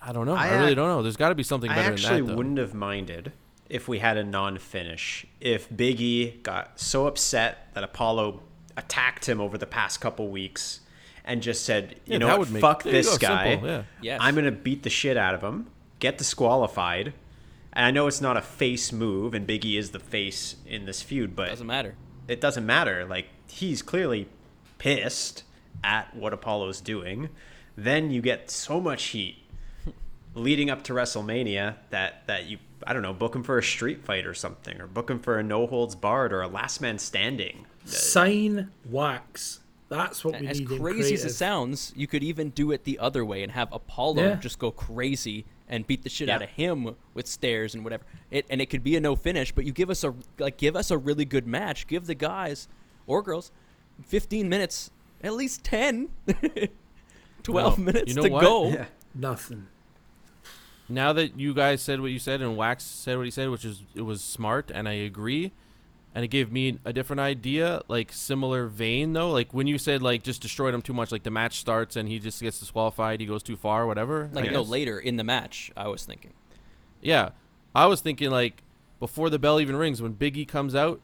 I don't know. I, I really don't know. There's got to be something I better actually than that. though. wouldn't have minded if we had a non-finish. If Big E got so upset that Apollo attacked him over the past couple weeks and just said, "You Yeah, know that what? would make- Fuck this go, guy. simple, yeah. Yes. I'm gonna beat the shit out of him, get disqualified." And I know it's not a face move, and Big E is the face in this feud, but Doesn't matter. it doesn't matter. Like he's clearly pissed at what Apollo's doing. Then you get so much heat leading up to WrestleMania that that you I don't know book him for a street fight or something, or book him for a no holds barred or a last man standing. Sign wax. That's what we As need. in crazy as it sounds, you could even do it the other way and have Apollo Yeah. just go crazy and beat the shit Yeah. out of him with stairs and whatever. It and it could be a no finish, but you give us a like give us a really good match. Give the guys or girls 15 minutes, at least 10 <laughs> 12 Well, minutes you know to what? go. Yeah. Nothing. Now that you guys said what you said and Wax said what he said, which is it was smart, and I agree, and it gave me a different idea, like similar vein though. Like when you said like just destroyed him too much, like the match starts and he just gets disqualified, he goes too far, whatever. Like no later in the match, I was thinking. Yeah, I was thinking like before the bell even rings, when Biggie comes out,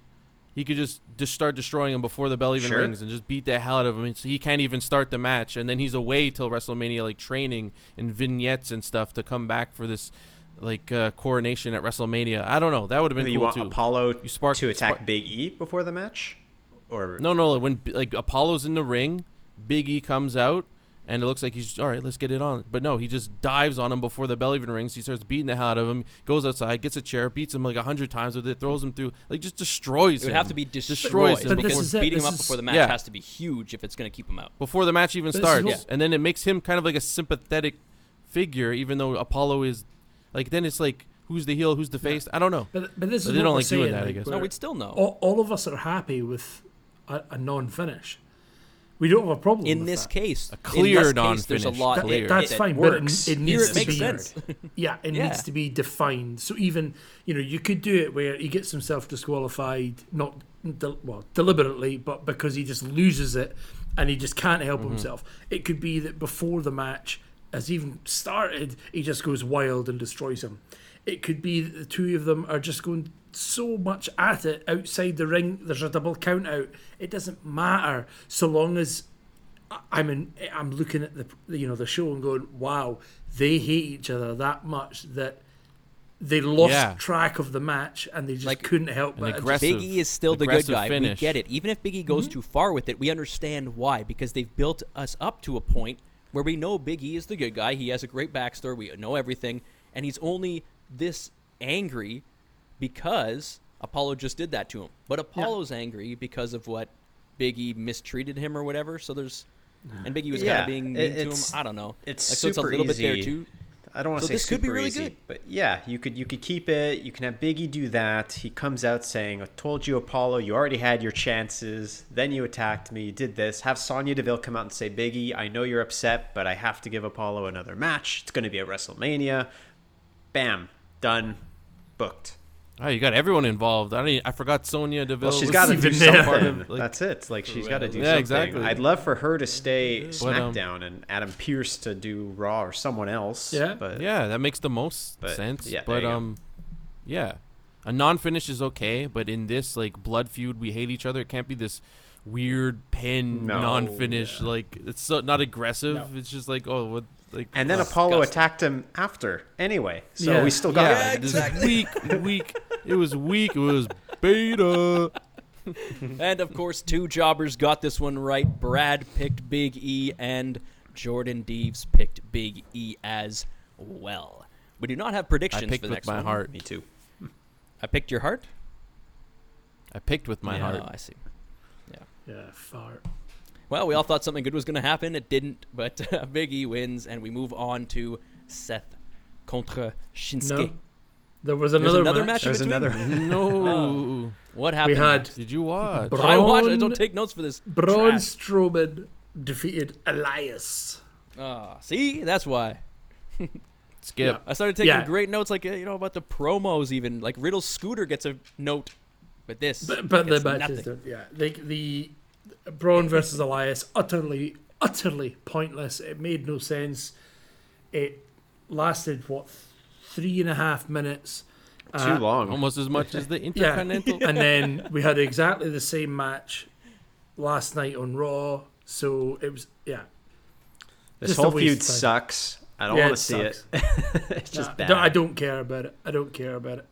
he could just just start destroying him before the bell even Sure. rings and just beat the hell out of him. So he can't even start the match, and then he's away till WrestleMania, like training and vignettes and stuff to come back for this like uh, coronation at WrestleMania. I don't know. That would have been you cool want too. Apollo You spark- to attack spark- Big E before the match, or No, no. When like Apollo's in the ring, Big E comes out, and it looks like he's all right. Let's get it on. But no, he just dives on him before the bell even rings. He starts beating the hell out of him. Goes outside, gets a chair, beats him like a hundred times with it, throws him through, like just destroys him. It would him. have to be destroyed destroys him this because before, is it, beating him up is- before the match Yeah. has to be huge if it's going to keep him out. before the match even This is starts. what- And then it makes him kind of like a sympathetic figure, even though Apollo is like. Then it's like who's the heel, who's the face. I don't know. But, but this But is they what don't we're like doing saying, that, I guess. No, we're- we'd still know. all, all of us are happy with a, a non-finish. We don't have a problem in with this that. case, A in clear this case, there's a non-finish, lot. That- clear. that's that fine, but it, works. it Here needs it to makes be. sense. <laughs> Yeah, it Yeah. needs to be defined. So even you know you could do it where he gets himself disqualified, not del- well deliberately, but because he just loses it and he just can't help Mm-hmm. himself. It could be that before the match has even started, he just goes wild and destroys him. It could be that the two of them are just going so much at it outside the ring. There's a double count out. It doesn't matter so long as I- I'm in, I'm looking at the you know the show and going, wow, they hate each other that much that they lost Yeah. track of the match and they just Like, couldn't help an but just- aggressive- Big E is still the good guy. finish. We get it. Even if Big E goes mm-hmm. too far with it, we understand why because they've built us up to a point where we know Big E is the good guy. He has a great backstory. We know everything, and he's only this angry because Apollo just did that to him. But Apollo's angry because of what Big E mistreated him or whatever. So there's and Biggie was kind Yeah, of being mean to him. I don't know. it's like, so it's a super little bit there easy. too. I don't want to So say this could be super really easy, good. but yeah, you could you could keep it. You can have Biggie do that. He comes out saying, "I told you, Apollo, you already had your chances. Then you attacked me. You did this." Have Sonya Deville come out and say, "Biggie, I know you're upset, but I have to give Apollo another match. It's going to be at WrestleMania." Bam, done, booked. Oh, you got everyone involved. I don't. I forgot Sonya Deville. Well, she's was got to do even there. something. Like- That's it. Like she's got to do Yeah, something. exactly. I'd love for her to stay um, SmackDown and Adam Pearce to do Raw or someone else. Yeah. but Yeah, that makes the most But, sense. yeah, but you go. um, yeah, a non-finish is okay. But in this like blood feud, we hate each other. It can't be this weird pin No. non-finish. Like it's so, not aggressive. No. It's just like oh, what like. And then uh, Disgusting. Apollo attacked him after anyway. So Yeah. we still got yeah, it. this weak, weak. It was weak. It was beta. <laughs> And of course, two jobbers got this one right. Brad picked Big E, and Jordan Deves picked Big E as well. We do not have I predictions picked for the with next my one. heart. Me too. I picked your heart. I picked with my Yeah. Oh, heart. I see. Yeah, fart. Well, we all thought something good was going to happen. It didn't, but <laughs> uh, Big E wins, and we move on to Seth contra Shinsuke. No. There was another, another match. match. There's between? another. No. <laughs> What happened? We had- Did you watch? Bro- I watched. I don't take notes for this. Braun trash. Strowman defeated Elias. Ah, see, that's why <laughs> Skip. I started taking Yeah. great notes, like uh, you know about the promos. Even like Riddle's scooter gets a note, but this, But, but the gets matches, nothing. yeah, like the Braun versus Elias, utterly, utterly pointless. It made no sense. It lasted what three and a half minutes. Too Uh, long. Almost as much as the <laughs> Yeah, Intercontinental. and then we had exactly the same match last night on Raw. So it was yeah. This just whole feud sucks. I don't Yeah, want to see sucks. it. <laughs> it's just Nah, bad. I don't, I don't care about it. I don't care about it.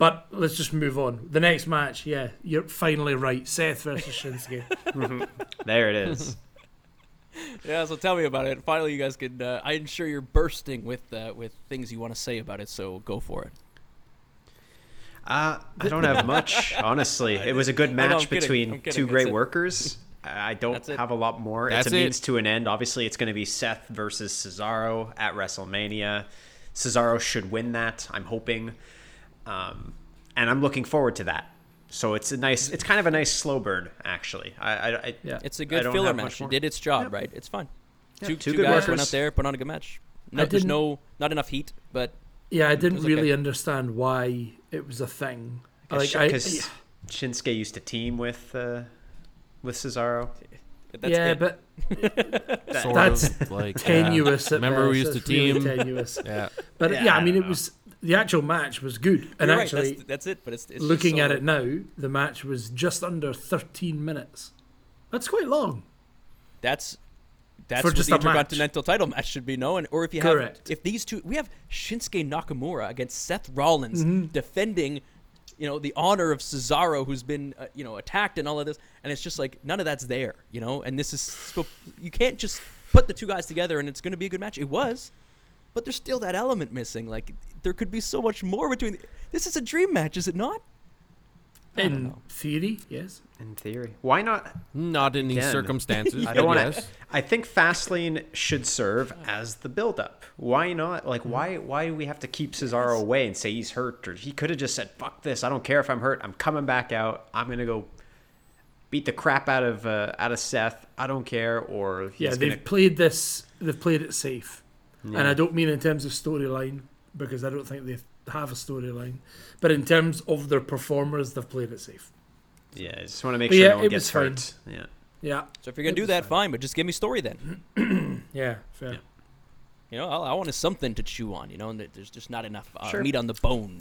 But let's just move on. The next match, yeah, you're finally right. Seth versus Shinsuke. <laughs> <laughs> There it is. Yeah, so tell me about it. Finally, you guys can. Uh, I'm sure you're bursting with uh, with things you want to say about it. So go for it. Uh, I don't have much, honestly. <laughs> It was a good match kidding. I'm between kidding. two great workers. I don't have a lot more. That's it's a it. means to an end. Obviously, it's going to be Seth versus Cesaro at WrestleMania. Cesaro should win that. I'm hoping, um, and I'm looking forward to that. So it's a nice. It's kind of a nice slow burn, actually. I, I, I Yeah. It's a good filler match. It did its job, Yep. right? It's fun. Yeah, two two two good guys went out there, put on a good match. No, there's didn't- no not enough heat, but Yeah, I didn't was okay. really understand why it was a thing. Like, I, because Shinsuke used to team with uh, with Cesaro. that's yeah, it. but <laughs> <laughs> Sort That's like tenuous. Yeah. At Remember we used to It's really team. tenuous. <laughs> Yeah. But Yeah, yeah, I I mean, don't it was the actual match was good, and You're right, actually, that's, that's it. But it's, it's looking so- at it now, the match was just under 13 minutes. That's quite long. That's that's For what just the a match. intercontinental title match should be known. Or if you have Correct. if these two, we have Shinsuke Nakamura against Seth Rollins Mm-hmm. defending, you know, the honor of Cesaro, who's been uh, you know attacked and all of this, and it's just like none of that's there, you know. And this is you can't just put the two guys together and it's going to be a good match. It was, but there's still that element missing. Like there could be so much more between. This is a dream match, is it not? I don't In know. theory, yes. In theory, why not? Not in these circumstances. <laughs> I don't but want to. yes. I think Fastlane should serve as the build-up. Why not? Like, why? Why do we have to keep Cesaro away and say he's hurt? Or he could have just said, "Fuck this! I don't care if I'm hurt. I'm coming back out. I'm gonna go beat the crap out of uh, out of Seth. I don't care." Or Yeah, they've gonna, played this. They've played it safe, and I don't mean in terms of storyline because I don't think they have a storyline, but in terms of their performers, they've played it safe. yeah, I just want to make But sure yeah, no one it gets was fine. hurt. Yeah. Yeah, So if you're gonna It do that, fine. fine, but just give me story then. <clears throat> yeah, fair. Yeah. You know, all I want is something to chew on. You know, and there's just not enough uh, Sure. meat on the bone.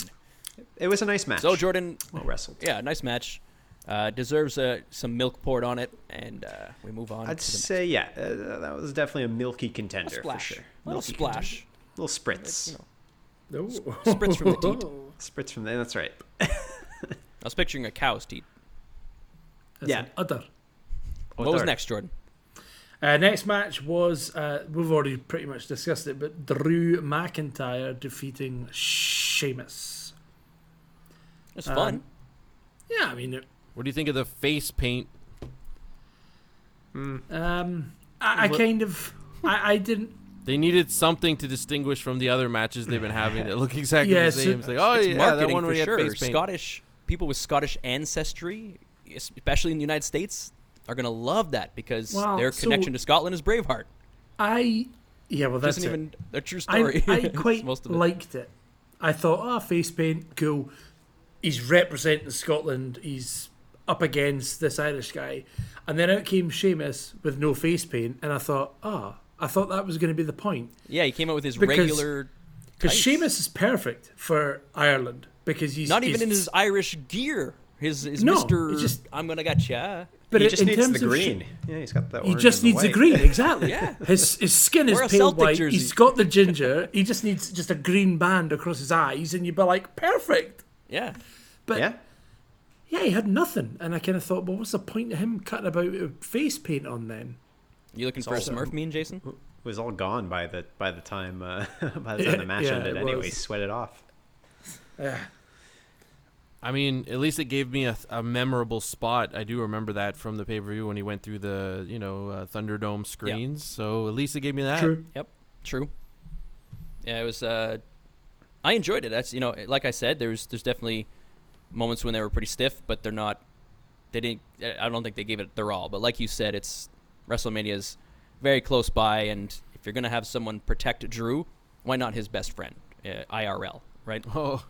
It was a nice match. So Jordan, well wrestled. yeah, nice match. Uh, deserves uh, some milk poured on it, and uh, we move on. I'd to the say yeah, uh, that was definitely a milky contender a splash, for sure. a little Milky splash, contender. little spritz, you know. No. spritz from the <laughs> teat. spritz from there. That's right. <laughs> I was picturing a cow's teeth. That's Yeah. an udder. What was next, Jordan? Uh, next match was uh, we've already pretty much discussed it, but Drew McIntyre defeating Sheamus. It was Um, fun. Yeah, I mean, it, What do you think of the face paint? um, I, I kind of, I, I didn't. They needed something to distinguish from the other matches they've been having that look exactly Yeah, the so- same. It's like, oh it's yeah, that marketing one for where he had sure. face paint. Scottish people with Scottish ancestry, especially in the United States, are gonna love that because Well, their so- connection to Scotland is Braveheart. I, yeah, well, Which that's isn't it. even a true I, story. I <laughs> It's quite most of it. liked it. I thought, oh, face paint, cool. He's representing Scotland. He's up against this Irish guy. And then out came Sheamus with no face paint. And I thought, ah, I thought that was going to be the point. Yeah, he came out with his Because- regular, Because Tights. Sheamus is perfect for Ireland. Because he's not even he's- in his Irish gear. His, his No, Mister. just- I'm gonna get ya. But he it- just in needs terms the of green. Sh- yeah, he's got the. he just and needs the white. green, <laughs> exactly. Yeah. His his skin is pale Celtic white. jersey. He's got the ginger. <laughs> he just needs just a green band across his eyes, and you'd be like, perfect. Yeah. But Yeah. Yeah, he had nothing, and I kind of thought, well, what's the point of him cutting about with face paint on then? You looking for a also- Smurf meme, Jason? It was all gone by the by the time uh, <laughs> by the Yeah, <laughs> time the match yeah, ended. Anyway, was. sweat it off. Yeah, I mean, at least it gave me a, a memorable spot. I do remember that from the pay per view when he went through the you know uh, Thunderdome screens. So at least it gave me that. true. Yep. True. Yeah, it was. Uh, I enjoyed it. That's you know, like I said, there's there's definitely moments when they were pretty stiff, but they're not. They didn't. I don't think they gave it their all. But like you said, it's WrestleMania's very close by, and if you're gonna have someone protect Drew, why not his best friend, uh, IRL, right? <laughs> Oh,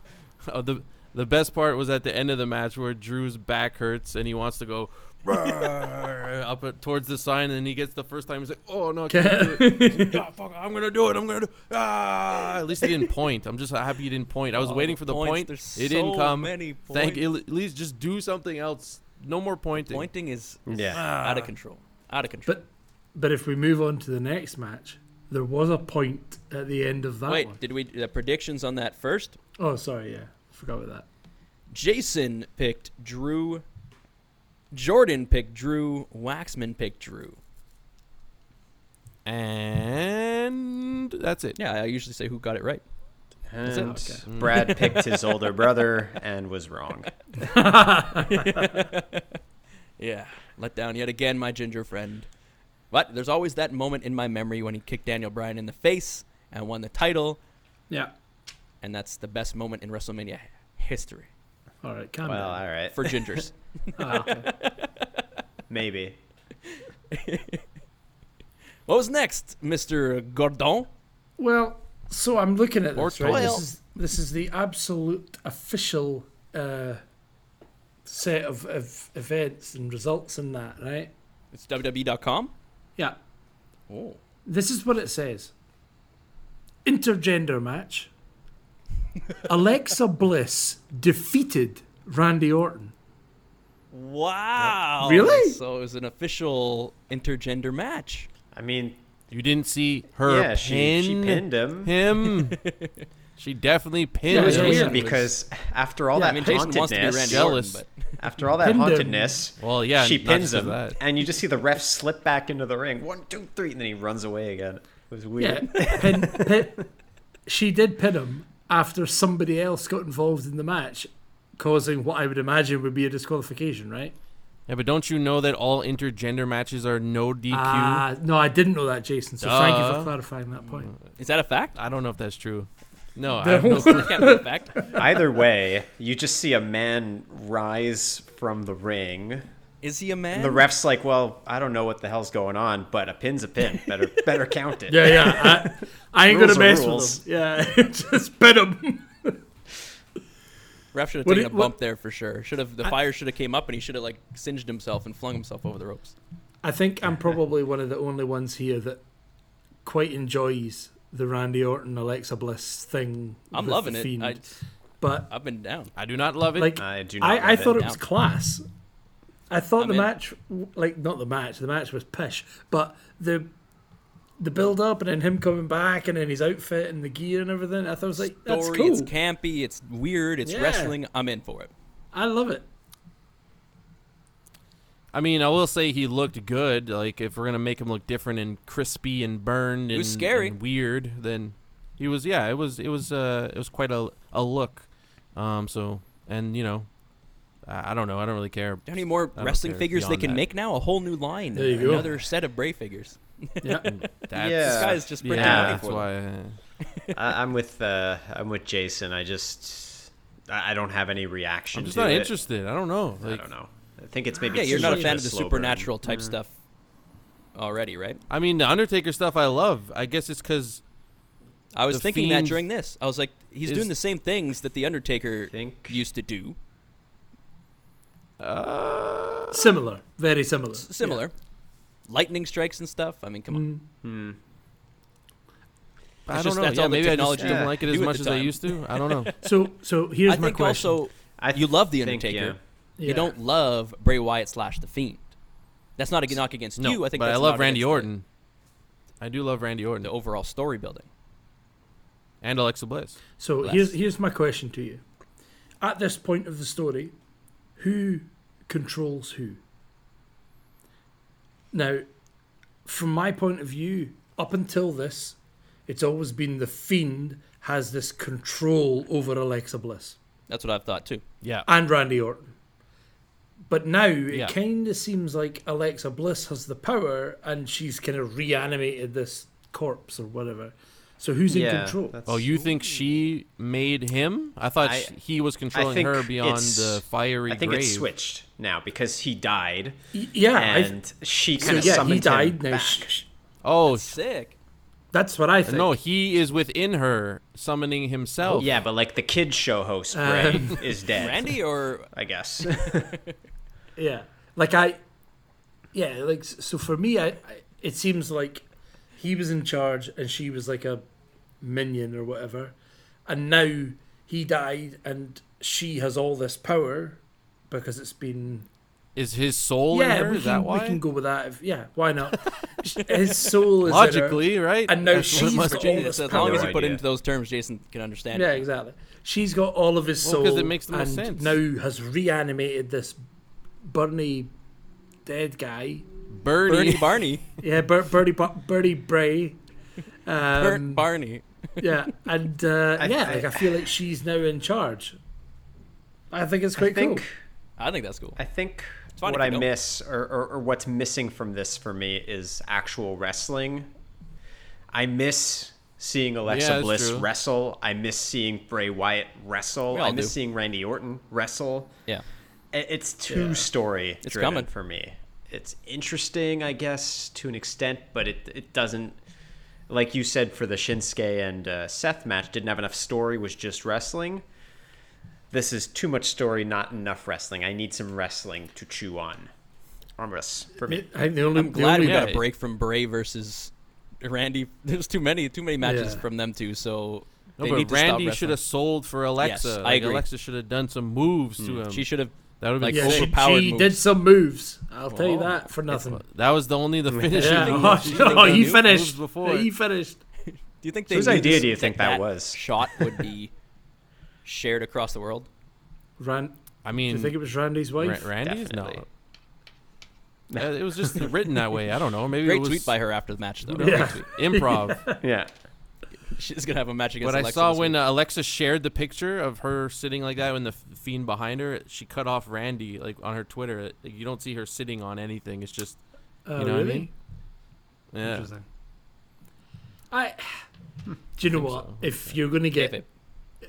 oh, the the best part was at the end of the match where Drew's back hurts and he wants to go up at, towards the sign, and he gets the first time. He's like, "Oh no, I can't do it. <laughs> Ah, fuck, I'm gonna do it. I'm gonna do." Ah! At least he didn't point. I'm just happy he didn't point. I was Oh, waiting for the points. point. There's it didn't so come. many Thank points. at least just do something else. No more pointing. Pointing is, is Yeah. out of control. Out of control. But but if we move on to the next match, there was a point at the end of that Wait, one. did we the predictions on that first? Oh, sorry, yeah, forgot about that. Jason picked Drew. Jordan picked Drew. Waxman picked Drew. And that's it. Yeah, I usually say who got it right. And it. Okay. Brad <laughs> picked his older brother and was wrong. <laughs> Yeah, let down yet again, my ginger friend. But there's always that moment in my memory when he kicked Daniel Bryan in the face and won the title, Yeah. and that's the best moment in WrestleMania history All right, calm Well, down. all right, for gingers. <laughs> Okay. maybe. <laughs> what was next, Mister Gordon? Well, so I'm looking at this. Right? This is this is the absolute official uh, set of, of events and results in that, right? It's WWE.com. Yeah. Oh, This is what it says. Intergender match. <laughs> Alexa Bliss defeated Randy Orton. wow! Really? So it was an official intergender match. I mean, You didn't see her yeah, she, pin she pinned him. him. <laughs> she definitely It pinned was him. weird because after all Yeah, I that mean, Jason wants to be Randy hauntedness, Jealous. Orton, <laughs> after all that Pinned him. hauntedness, Well, yeah, she pins him, that. and you just see the ref slip back into the ring. One, two, three, and then he runs away again. It was Yeah. weird. Pin, pin, she did pin him after somebody else got involved in the match, causing what I would imagine would be a disqualification, right? Yeah, but don't you know that all intergender matches are no DQ? Ah, no, I didn't know that, Jason. So thank you for clarifying that point. is that a fact? I don't know if that's true. No, I have no clue. That can't be a fact. Either way, you just see a man rise from the ring. Is he a man? The ref's like, "Well, I don't know what the hell's going on, but a pin's a pin. Better, <laughs> better count it." Yeah, yeah. I, I ain't gonna are mess rules. with him. Yeah, <laughs> just pin him. <laughs> Ref should have taken do- a what- bump there for sure. Should have the fire should have came up and he should have like singed himself and flung himself over the ropes. I think I'm probably one of the only ones here that quite enjoys the Randy Orton Alexa Bliss thing. I'm loving the it. I, but I've been down. I do not love it. like I do not. I, I thought it. it was class. I thought I'm the in. match, like not the match, the match was pish, but the the build up and then him coming back and then his outfit and the gear and everything. I thought it was like that's Story, cool. it's campy, it's weird, it's Yeah. wrestling. I'm in for it. I love it. I mean, I will say he looked good. Like if we're gonna make him look different and crispy and burned He and, was scary. and weird, then he was. Yeah, it was. It was. Uh, it was quite a a look. Um. So and you know, I I don't know. I don't really care. How many more don't wrestling figures they can that. make now? A whole new line. There you go. Another set of Bray figures. Yeah. <laughs> That's, Yeah. This guy's just printing Yeah. money that's for them. why. I, I'm with uh, I'm with Jason. I just I I don't have any reaction. I'm just to not it. interested. I don't know. I don't know. I think it's maybe Yeah, you're not a fan of the slow burn. supernatural type stuff already, right? I mean, the Undertaker stuff I love. I guess it's because I was thinking that during this. I was like, he's is- doing the same things that the Undertaker Think- used to do. Uh, Similar, very similar. S- Similar. Lightning strikes and stuff. I mean, come on. Mm. Hmm. I don't just know. that's Yeah, all the maybe I just technology didn't Yeah. like it as at much as I used to. I don't know. <laughs> So, so here's I my think question. also I you love the Undertaker. yeah. Yeah. You don't love Bray Wyatt slash the Fiend. That's not a knock against No, you. I think, but I love Randy against the- Orton. I do love Randy Orton The, overall story building. and Alexa Bliss. So Less. here's here's my question to you. At this point of the story, who controls who? Now, from my point of view, up until this, it's always been the fiend has this control over Alexa Bliss That's what I've thought too. Yeah. and Randy Orton. But now it Yeah. kind of seems like Alexa Bliss has the power and she's kind of reanimated this corpse or whatever. So who's in control? Oh, you think she made him? I thought I- sh he was controlling think her beyond the fiery I think grave. it's switched now because he died Y- Yeah, I, and she so kind of yeah, summoned he died. him back. sh- sh- Oh, Sick. that's what I think. no, he is within her, summoning himself. Yeah, but like the kids show host Bray Um, is dead. Randy or I guess. <laughs> Yeah, like I, yeah, like so for me, I, I it seems like he was in charge and she was like a minion or whatever, and now he died and she has all this power because it's been Is his soul in yeah her? we Is can that we why? can go with that if, yeah why not <laughs> his soul is in her, Logically, right? and now That's what it she's must got be. all It's this as long power. as you put idea. into those terms, Jason can understand. Yeah, it. exactly. She's got all of his Well, it makes the most and sense. now has reanimated this Bernie dead guy. Bernie. Bernie Barney. <laughs> Yeah, Ber- Bertie Bar- Bertie Bray. Bert Um, Barney. yeah, and uh, <laughs> I- yeah, I- like I feel like she's now in charge. I think it's I quite think cool. I think that's cool. I think fine what if I don't. miss or, or, or what's missing from this for me is actual wrestling. I miss seeing Alexa Yeah, that's Bliss true. wrestle. I miss seeing Bray Wyatt wrestle. We I miss do. seeing Randy Orton wrestle. Yeah. I- It's too Yeah. story It's coming. for me. It's interesting, I guess, to an extent, but it it doesn't. Like you said, for the Shinsuke and uh, Seth match, didn't have enough story. Was just wrestling. This is too much story, not enough wrestling. I need some wrestling to chew on. Armrest for me. I, the only, I'm the glad only, we got Yeah. a break from Bray versus Randy. <laughs> There's too many, too many matches Yeah. from them two. So No, they but need Randy should have sold for Alexa. Yes, I agree. Alexa should have done some moves to him. She should have. That would have like, been yeah, cool. she, she did some moves. I'll tell you that for nothing. That was the only the <laughs> finishing Yeah, move. <laughs> oh, She oh, he finished. before. He finished. <laughs> Do you think they? Whose idea do you think that was? Shot would be shared across the world. Ran, I mean, do you think it was Randy's Ra- wife? Randy's Definitely. no. Uh, it was just written that way. I don't know. Maybe Great it was tweet by her after the match, though. Yeah. improv. Yeah. <laughs> She's gonna have a match against. But I saw when week. uh, Alexa shared the picture of her sitting like that, when the fiend behind her, she cut off Randy like on her Twitter. Like, you don't see her sitting on anything. It's just Oh, you know what I mean? Yeah. Interesting. I. Do you know what? so. If you're going to get Kayfabe.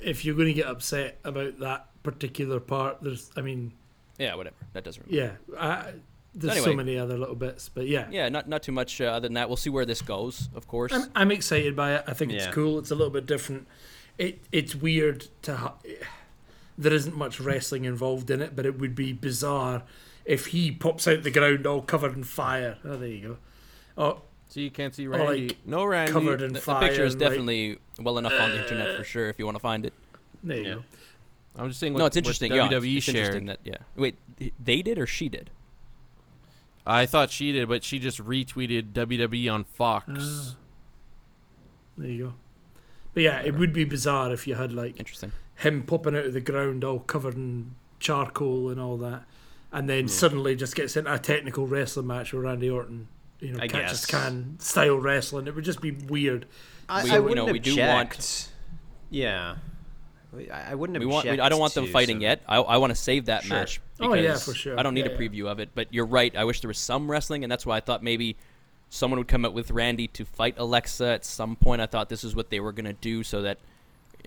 if you're going to get upset about that particular part, there's. I mean, Yeah, whatever. That doesn't. yeah. I, there's so many other little bits, but yeah. Yeah, not not too much uh, other than that. We'll see where this goes, of course. I'm, I'm excited by it. I think it's Yeah. cool. It's a little bit different. It it's weird to. Ha- there isn't much wrestling involved in it, but it would be bizarre if he pops out the ground all covered in fire. Oh, there you go. Oh, So you can't see Or, Randy. like, no Randy. covered in the, the picture is and, like- definitely well enough on the internet for sure if you want to find it. there you Yeah. go. I'm just saying. What, no, it's what interesting. yeah, WWE it's shared. interesting that yeah. Wait, they did or she did? I thought she did, but she just retweeted WWE on Fox. Ah. There you go. But yeah, it would be bizarre if you had like Interesting. him popping out of the ground all covered in charcoal and all that, and then suddenly just gets into a technical wrestling match with Randy Orton. You know, I catch guess. as can style wrestling. It would just be weird. I, We- I you wouldn't know, we do Want... Yeah. I I wouldn't have. We want. I don't want them to fighting some- yet. I, I want to save that Sure. match. Oh, yeah, for sure. I don't need Yeah, a yeah. preview of it, but you're right. I wish there was some wrestling, and that's why I thought maybe someone would come up with Randy to fight Alexa at some point. I thought this is what they were gonna do, so that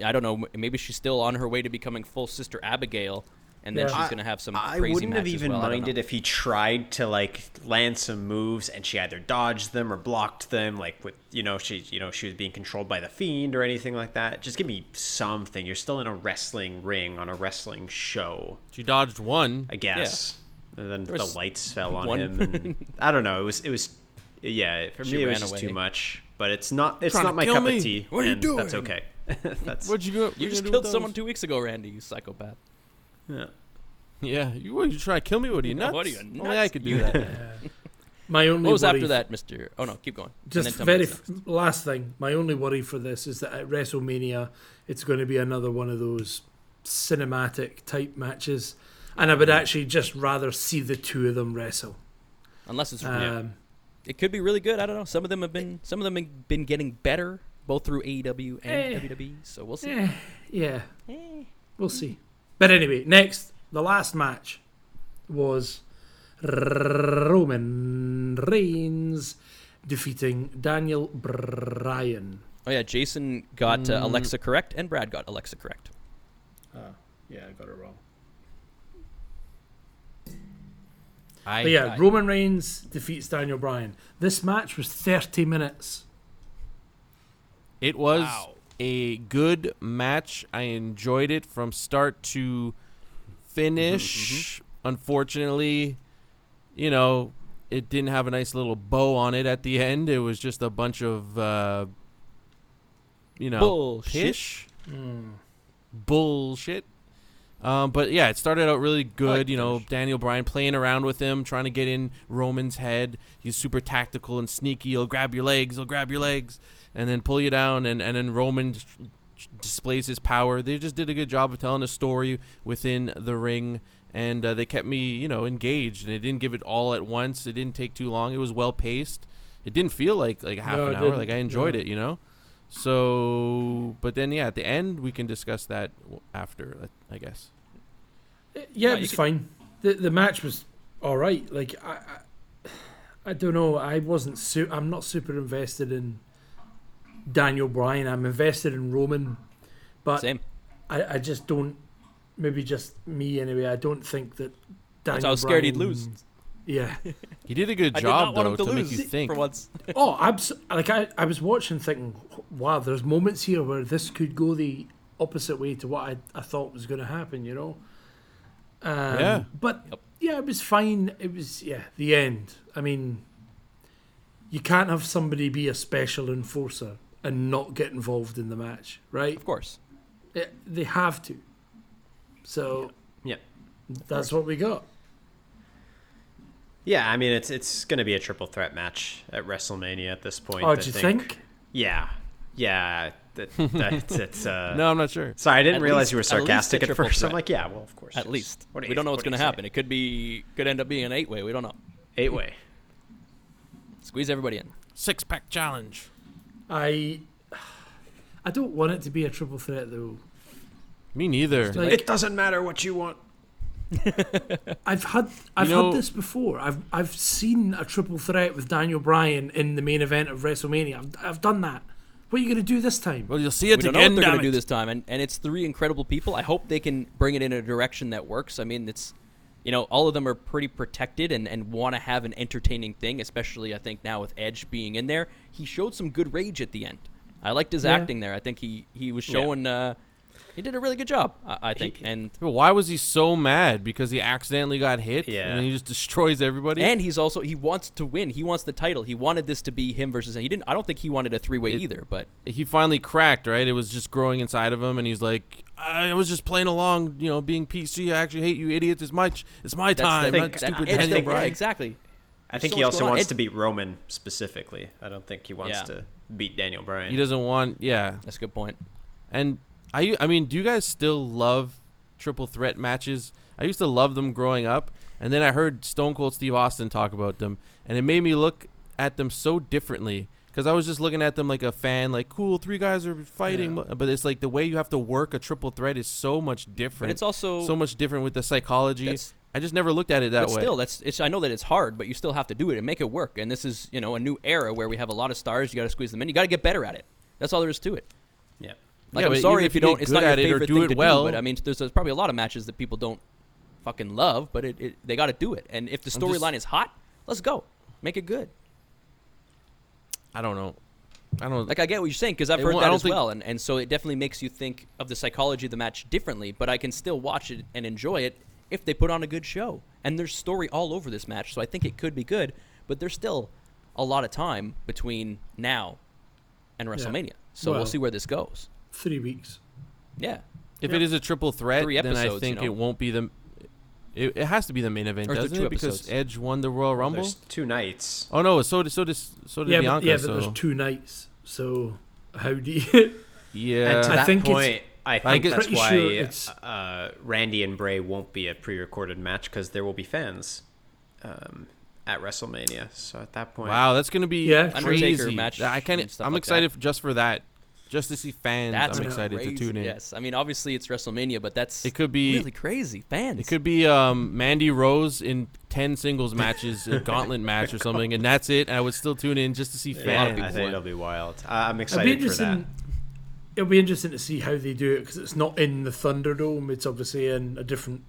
I don't know. Maybe she's still on her way to becoming full sister Abigail, and then Yeah. she's gonna have some I crazy wouldn't have even well. Minded if he tried to like land some moves and she either dodged them or blocked them, like with you know she you know she was being controlled by the fiend or anything like that. Just give me something. You're still in a wrestling ring on a wrestling show, She dodged one. I guess. And then the lights fell on one- him. And, I don't know. It was it was yeah. <laughs> For She me, it was just away. too much. But it's not it's not my cup me. of tea. What are you and That's okay. <laughs> that's What'd you go? You just killed someone two weeks ago, Randy. You psychopath. Yeah. Yeah, you what, you trying to kill me? What are you nuts? What are you, Only? I could do You- that. <laughs> My only What was worry after that, Mister? Oh no, keep going. And Just then very f- last thing. My only worry for this is that at WrestleMania, it's going to be another one of those cinematic type matches, and I would actually just rather see the two of them wrestle. Unless it's Um, it could be really good. I don't know. Some of them have been some of them have been getting better both through AEW and Eh. WWE. So we'll see. eh, yeah, Eh. we'll see. But anyway, next the last match was Roman Reigns defeating Daniel Bryan. Oh yeah, Jason got uh, Mm. Alexa correct, and Brad got Alexa correct. Oh, yeah, I got it wrong. I But yeah, I- Roman Reigns defeats Daniel Bryan. This match was 30 minutes. It was Wow. A good match. I enjoyed it from start to finish. Unfortunately, you know, it didn't have a nice little bow on it at the end. It was just a bunch of, uh, you know, Bullshit. pish, bullshit. Um, but yeah, it started out really good. the you know, finish. Daniel Bryan playing around with him, trying to get in Roman's head. He's super tactical and sneaky. He'll grab your legs. He'll grab your legs and then pull you down. And, and then Roman just displays his power. They just did a good job of telling a story within the ring. And uh, they kept me, you know, engaged. And they didn't give it all at once. It didn't take too long. It was well paced. It didn't feel like like half No, an hour. didn't. Like I enjoyed No. it, you know. So, but then yeah, at the end we can discuss that after, I guess. Yeah, Yeah, it was could- fine. The the match was all right. Like I, I, I don't know. I wasn't. Su- I'm not super invested in Daniel Bryan. I'm invested in Roman, but Same. I, I just don't. Maybe just me anyway. I don't think that. Daniel That's I was scared he'd lose. Yeah. <laughs> He did a good job though to, to, lose make you think. for once. <laughs> oh, abs- like I, I was watching, thinking, wow, there's moments here where this could go the opposite way to what I, I thought was going to happen. You know. Um, Yeah. But Yep. yeah, it was fine. It was yeah, the end. I mean, you can't have somebody be a special enforcer and not get involved in the match, right? Of course. It- they have to. So Yeah. that's what we got. Yeah, I mean it's it's going to be a triple threat match at WrestleMania at this point. Oh, I do you think? Yeah, yeah. That, that's it's. Uh, <laughs> No, I'm not sure. Sorry, I didn't At realize you were least- at sarcastic at, triple first. I'm like, yeah, well, of course. At least What do we you- don't know what's what going to happen. It could be could end up being an eight way. We don't know. Eight way. Squeeze everybody in. Six pack challenge. I I don't want it to be a triple threat though. Me neither. Like- it doesn't matter what you want. <laughs> I've had I've know- had this before. I've I've seen a triple threat with Daniel Bryan in the main event of WrestleMania. I've, I've done that. What are you going to do this time? well, you'll see We it don't know what they're going to do this time, and and it's three incredible people. I hope they can bring it in a direction that works. I mean, it's you know all of them are pretty protected and and want to have an entertaining thing. Especially I think now with Edge being in there, he showed some good rage at the end. I liked his Yeah. acting there. I think he he was showing. Uh, he did a really good job. I, I think, and Why was he so mad? Because he accidentally got hit, Yeah. and he just destroys everybody. and he's also he wants to win. He wants the title. He wanted this to be him versus. He didn't. I don't think he wanted a three way either. But he finally cracked, right? It was just growing inside of him, and he's like, "I was just playing along, you know, being PC. I actually hate you idiots. It's my, ch- it's my that's time. the, not stupid Edge Daniel thing. Yeah, Bryan." exactly. I think so he also wants It- to beat Roman specifically. I don't think he wants Yeah. to beat Daniel Bryan. He doesn't want, yeah. That's a good point. And I, I mean, do you guys still love triple threat matches? I used to love them growing up, and then I heard Stone Cold Steve Austin talk about them, and it made me look at them so differently. Because I was just looking at them like a fan, like cool, three guys are fighting, Yeah. but it's like the way you have to work a triple threat is so much But different. it's also so much different with the psychology. I just never looked at it that but way. still, that's it's. I know that it's hard, but you still have to do it and make it work. And this is, you know, a new era where we have a lot of stars. You got to squeeze them in. You got to get better at it. That's all there is to it. Yeah. Like Yeah, I'm sorry if if you you don't. It's not your at it or favorite do thing it to well- do. But I mean, there's, there's probably a lot of matches that people don't fucking love, but it, it they got to do it. And if the storyline is hot, let's go, make it good. I don't know. I don't. Like I get what you're saying because I've heard that as well, and and so it definitely makes you think of the psychology of the match differently. But I can still watch it and enjoy it if they put on a good show. And there's story all over this match, so I think it could be good. But there's still a lot of time between now and WrestleMania, so Well- we'll see where this goes. Three weeks. Yeah, if Yeah. it is a triple threat, Three then I think you know. it won't be the. It, it has to be the main event, Or doesn't two it? Because episodes? Edge won the Royal Well, Rumble. there's two nights. Oh no, so did so did so did Yeah, Bianca. but, yeah, so but there's two nights. So how do you? <laughs> yeah. and to I that think it's- point, I think I'm that's why sure it's- uh, Randy and Bray won't be a pre-recorded match because there will be fans um, at WrestleMania. So at that point, wow, that's gonna be Yeah, Undertaker crazy. match I can't. I'm like excited just for that, just to see fans. that's I'm excited crazy. to tune in. Yes, I mean obviously it's WrestleMania, but that's It could be. really crazy. Fans. It could be um, Mandy Rose in ten singles matches, a <laughs> gauntlet match or something, and that's it. And I would still tune in just to see Yeah, I think it'll be wild. I- I'm excited for that. It'll be interesting to see how they do it because it's not in the Thunderdome. It's obviously in a different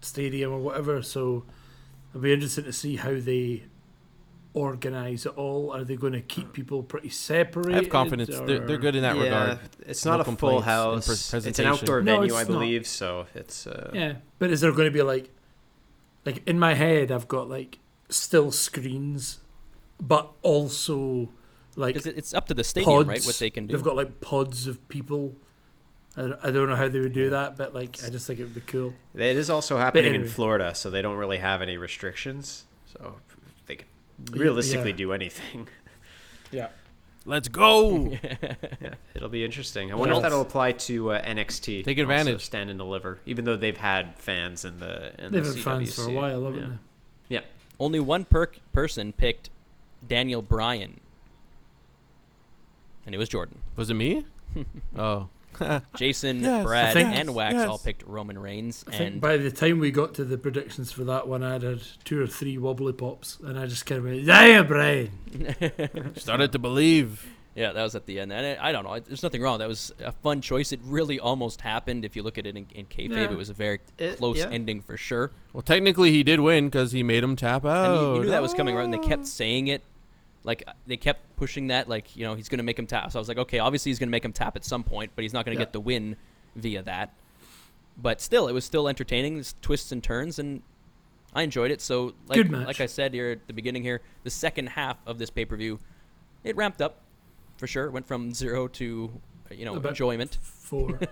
stadium or whatever. So it'll be interesting to see how they organize it all. Are they going to keep people pretty separated? I have confidence. They're, they're good in that yeah, regard. it's No not a full house. pre- it's an presentation. outdoor No, venue, I it's not. believe. So it's uh, Yeah, but is there going to be like, like in my head, I've got like still screens, but also like it's up to the stadium, pods. right? What they can do. They've got like pods of people. I don't, I don't know how they would do that, but like I just think it would be cool. It is also happening in. Florida, so they don't really have any restrictions. So they could Yeah, realistically yeah. do anything. <laughs> Yeah. Let's go. <laughs> Yeah, it'll be interesting. I What wonder if that'll apply to uh, NXT. Take also advantage. stand and deliver, even though they've had fans in the in They've the had fans for a while, haven't Yeah. they? Only one per- person picked Daniel Bryan, and it was Jordan. Was it me? <laughs> oh, <laughs> Jason, Yes, Brad, think- and Wax yes. all picked Roman Reigns, I and by the time we got to the predictions for that one, I'd had two or three wobbly pops, and I just kind of went, "Yeah, Bryan." <laughs> started to believe. yeah, that was at the end. And I, I don't know, there's nothing wrong. That was a fun choice. It really almost happened. If you look at it in, in kayfabe, Yeah. it was a very It- close yeah. ending for sure. Well, technically he did win because he made him tap out. And you, you knew that was coming, right? And they kept saying it. Like uh, they kept pushing that, like you know, he's gonna make him tap. So I was like, okay, obviously he's gonna make him tap at some point, but he's not gonna Yeah. get the win via that. But still, it was still entertaining, there's twists and turns, and I enjoyed it. So, like, Good match. like I said here at the beginning, here, the second half of this pay per view, it ramped up for sure. It went from zero to uh, you know About enjoyment. Four. <laughs>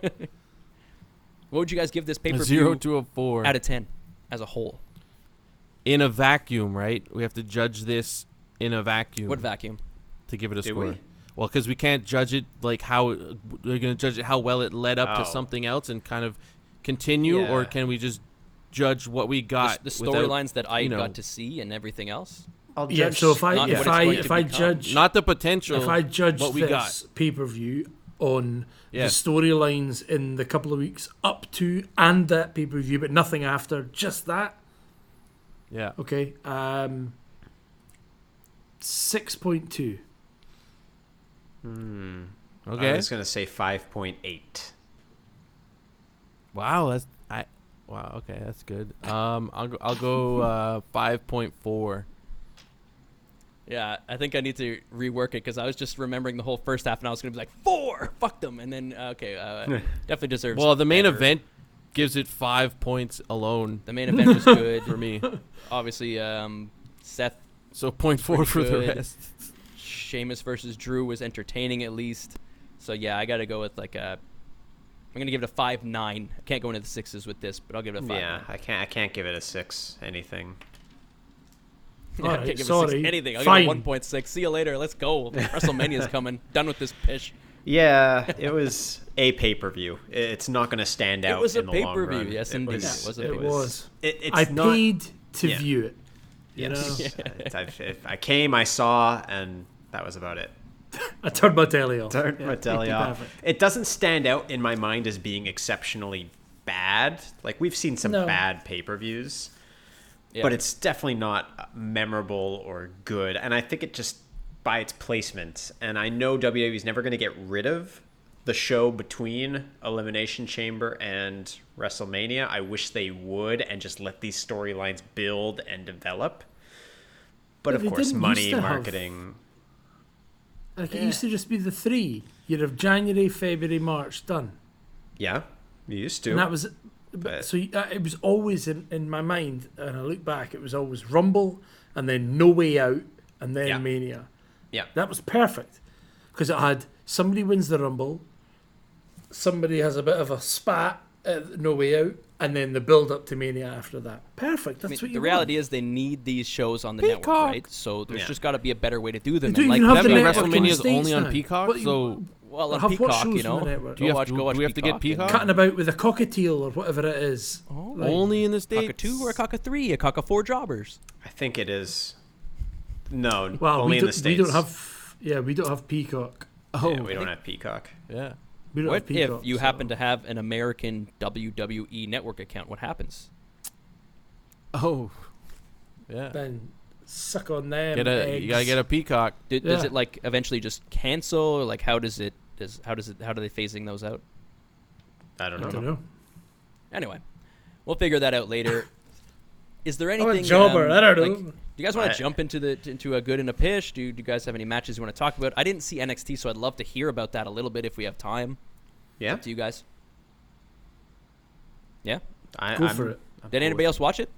What would you guys give this pay A per zero to a four. out of ten as a whole? in a vacuum, right? We have to judge this in a vacuum What vacuum? to give it a Do score. we? Well, because we can't judge it like how we're gonna judge it how well it led up to Oh. something else and kind of continue, or can we just judge what we got? the without- storylines that I you know- got to see and everything else. I'll yeah. judge. So if I not if I if I become. judge not the potential. if I judge what we this pay per view on Yeah. the storylines in the couple of weeks up to and that pay per view, but nothing after, just that. yeah. Okay. Um. Six point two. Hmm. I Okay. was gonna say five point eight. Wow, that's I. Wow. Okay, that's good. Um, I'll go. I'll go. Uh, <laughs> five point four. Yeah, I think I need to rework it because I was just remembering the whole first half, and I was gonna be like four, fuck them, and then uh, okay, uh, <laughs> definitely deserves. Well, the main better. event gives it five points alone the main event was good. <laughs> for me. Obviously, um, Seth So point four Pretty for the good. rest. Sheamus versus Drew was entertaining at least. So yeah, I got to go with like a. I'm gonna give it a five nine. I can't go into the sixes with this, but I'll give it a five. Yeah, I can't. I can't give it a six. Anything. Yeah, <laughs> I can't give it a six anything. I'll Fine. give it one point six. See you later. Let's go. WrestleMania's <laughs> coming. Done with this pish. Yeah, it was a pay per view. It's not going to stand out. It out. was a in the pay-per-view, yes, it indeed. Was, It was a it It pay-per-view. was. It, it's I not, paid to yeah. view it. You Yes, know? <laughs> uh, I've- if I came, I saw, and that was about it. <laughs> I turned my telly off. Yeah, my telly pretty off. perfect. It doesn't stand out in my mind as being exceptionally bad. Like we've seen some No. bad pay per views, Yeah. but it's definitely not memorable or good. And I think it just by its placement. And I know WWE's never going to get rid of the show between Elimination Chamber and WrestleMania. I wish they would and just let these storylines build and develop. But But of course, money, used to have- marketing. Like it used to just be the three. You'd have January, February, March done, Yeah, you used to. and that was. But, But- so uh, it was always in, in my mind, and I look back, it was always Rumble, and then No Way Out, and then Yeah. Mania. yeah. That was perfect because it had somebody wins the Rumble, somebody has a bit of a spat at No Way Out, and then the build up to Mania after that. Perfect. That's I mean, what you the reality is they need these shows on the network, right? So there's Yeah. just got to be a better way to do them. They And don't like even have That the network WrestleMania is only on now. Peacock, What you- so well, on have Peacock, you know, on the network. Do you have watch, to- go watch do we have to get Peacock? cutting about with a cockatiel or whatever it is. Oh, Like, only in the states. Cock a two or a cock a three, a cock a four jobbers. I think it is. No, well, only we in don't, the states. we don't have. Yeah, we don't have Peacock. Oh, Yeah, we oh, don't have Peacock. yeah. We don't What have Peacock. if you so- happen to have an American WWE network account? What happens? Oh, yeah. then suck on them. Get a eggs. you gotta get a Peacock. Do, Does it like eventually just cancel, or like how does it? Does how does it? How are they phasing those out? I don't I don't know. Anyway, we'll figure that out later. <laughs> Is there Oh, anything? a jobber. um, I don't know. like, do you guys want to jump into the into a good and a pish? Do, do you guys have any matches you want to talk about? I didn't see NXT, so I'd love to hear about that a little bit if we have time. Yeah, To you guys. Yeah. I, Go I'm- for it. I'm Did anybody else watch it?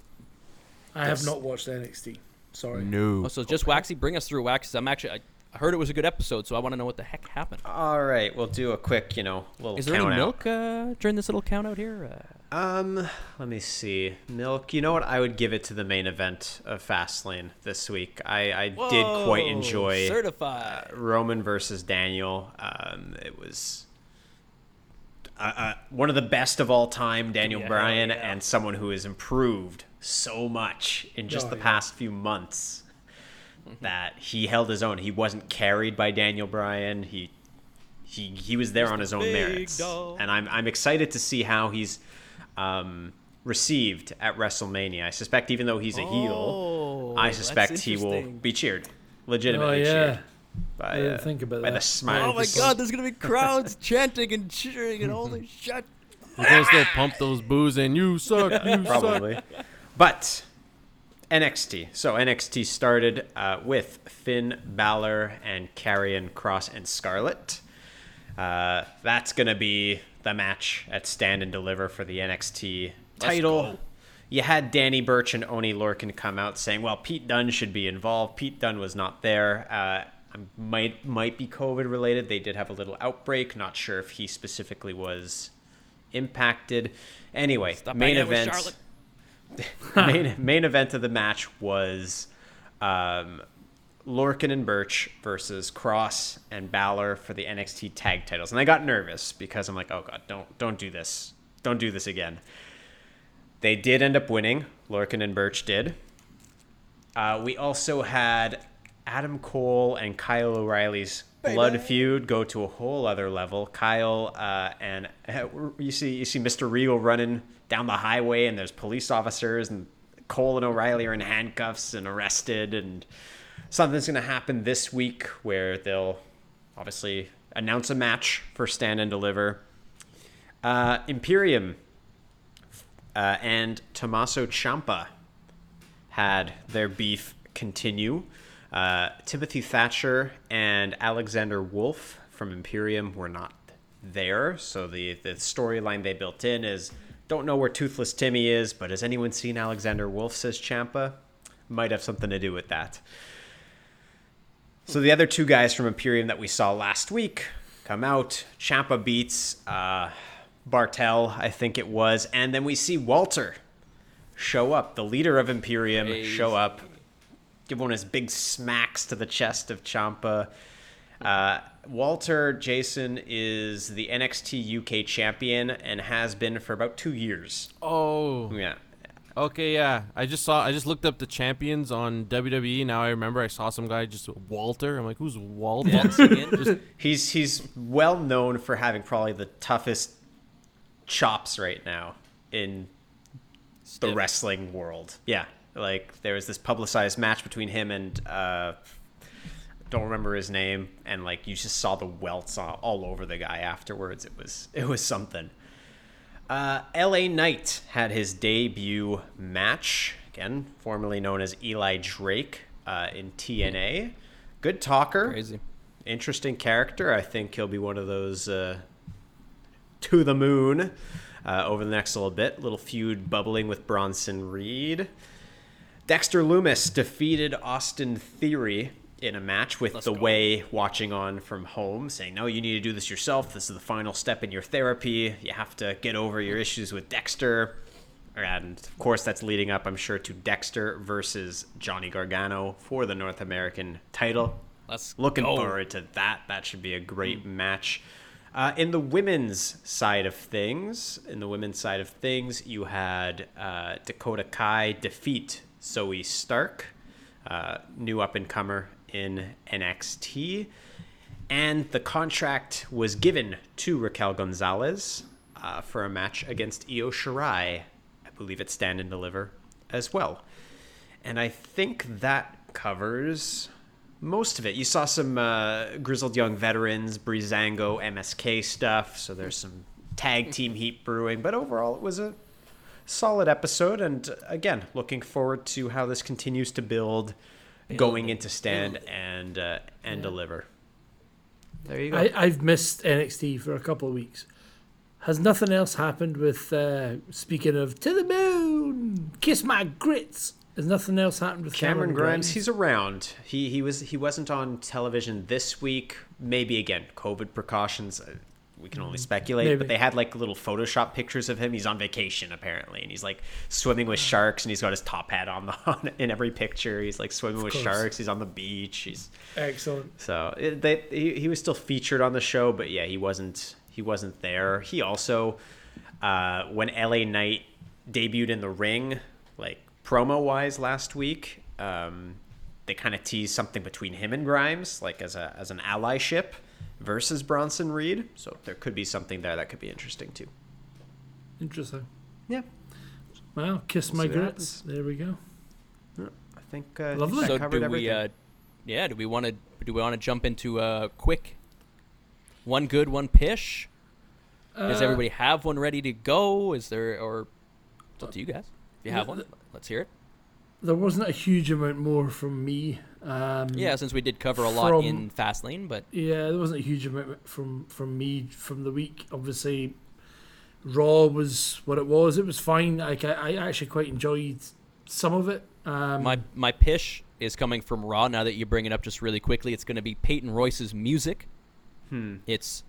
I have not watched NXT. Sorry. No. Oh, so just Waxy, bring us through Waxy. I'm actually. I, I heard it was a good episode, so I want to know what the heck happened. All right, we'll do a quick, you know, little Is there count any out. milk uh, during this little count out here? Uh, Um, let me see. Milk. You know what? I would give it to the main event of Fastlane this week. I, I did quite enjoy certified. Roman versus Daniel. Um, it was uh, uh, one of the best of all time, Daniel Yeah, Bryan, yeah. and someone who has improved so much in just Oh, the yeah. past few months that he held his own. He wasn't carried by Daniel Bryan. He he he was there on his own merits, dog. and I'm I'm excited to see how he's um, received at WrestleMania. I suspect even though he's a heel, Oh, I suspect he will be cheered, Oh legitimately yeah. cheered by, I didn't uh, think about by that. the smile. Oh my Just- god, there's gonna be crowds <laughs> chanting and cheering and holy <laughs> shit. You're gonna still pump those boos in. You suck. You <laughs> suck. probably. But NXT. So NXT started uh, with Finn Balor and Karrion Kross and Scarlett. Uh, that's gonna be the match at Stand and Deliver for the NXT title. You had Danny Burch and Oni Lorcan come out saying, "Well, Pete Dunne should be involved." Pete Dunne was not there. Uh, might might be COVID related. They did have a little outbreak. Not sure if he specifically was impacted. Anyway, Stop main hanging out with event <laughs> main, main event of the match was um, Lorcan and Burch versus Kross and Balor for the NXT tag titles. And I got nervous because I'm like, oh god, don't don't do this. Don't do this again. They did end up winning. Lorcan and Burch did. Uh, we also had Adam Cole and Kyle O'Reilly's blood feud go to a whole other level. Kyle uh, and <laughs> you see you see Mr. Regal running down the highway, and there's police officers, and Cole and O'Reilly are in handcuffs and arrested, and something's going to happen this week where they'll obviously announce a match for Stand and Deliver. Uh, Imperium uh, and Tommaso Ciampa had their beef continue. Uh, Timothy Thatcher and Alexander Wolfe from Imperium were not there, so the, the storyline they built in is don't know where Toothless Timmy is, but has anyone seen Alexander Wolfe? Says Ciampa. Might have something to do with that. So the other two guys from Imperium that we saw last week come out. Ciampa beats uh, Barthel, I think it was, and then we see Walter show up, the leader of Imperium, show up, give one of his big smacks to the chest of Ciampa. Uh, Walter Jason is the NXT UK champion and has been for about two years. Oh. Yeah. Okay, yeah. I just saw. I just looked up the champions on WWE. Now I remember. I saw some guy just Walter. I'm like, who's Walter? Waltzing in. Just- He's he's well known for having probably the toughest chops right now in the wrestling world. Yeah, like there was this publicized match between him and uh, don't remember his name, and like you just saw the welts all, all over the guy afterwards. It was it was something. Uh, L.A. Knight had his debut match again, formerly known as Eli Drake uh, in TNA. Good talker Crazy. interesting character. I think he'll be one of those uh, to the moon uh, over the next little bit. Little feud bubbling with Bronson Reed. Dexter Lumis defeated Austin Theory in a match with Let's the go. way watching on from home, saying, No, you need to do this yourself. This is the final step in your therapy. You have to get over your issues with Dexter. And of course, that's leading up, I'm sure, to Dexter versus Johnny Gargano for the North American title. Let's Looking go. forward to that. That should be a great match. Uh, in the women's side of things, in the women's side of things, you had uh, Dakota Kai defeat Zoey Stark, uh, new up and comer in NXT, and the contract was given to Raquel Gonzalez uh, for a match against Io Shirai. I believe it's stand and deliver as well. And I think that covers most of it. You saw some uh, grizzled young veterans, Breezango, MSK stuff. So there's some tag team heat brewing. But overall, it was a solid episode. And uh, again, looking forward to how this continues to build, going into stand and uh, and deliver. There you go. I, I've missed NXT for a couple of weeks. Has nothing else happened with uh, speaking of to the moon, kiss my grits? Has nothing else happened with Cameron, Cameron, Grimes, he's around. He he was he wasn't on television this week. Maybe again, COVID precautions. We can only speculate, Maybe. but they had like little Photoshop pictures of him. He's on vacation apparently, and he's like swimming with sharks, and he's got his top hat on the <laughs> on, in every picture. He's like swimming with course. sharks. He's on the beach. He's excellent. so it, they, he, he was still featured on the show, but yeah, he wasn't he wasn't there. He also uh, when LA Knight debuted in the ring, like promo wise last week, um, they kind of teased something between him and Grimes, like as a as an allyship versus Bronson Reed. So there could be something there that could be interesting too. Interesting. Yeah, Well, kiss my See grits. There we go. I think uh, Lovely. that So do everything. we? Uh, yeah. Do we want to? Do we want to jump into a quick? One good, one pish. Does Uh, everybody have one ready to go? Is there or? It's up to you guys. If you have one, let's hear it. There wasn't a huge amount more from me. Um, Yeah, since we did cover a lot From- in Fastlane, but Yeah, there wasn't a huge amount from from me from the week. Obviously, Raw was what it was. It was fine. Like I, I actually quite enjoyed some of it. Um, my my pish is coming from Raw. Now that you bring it up, just really quickly, it's going to be Peyton Royce's music. Hmm. It's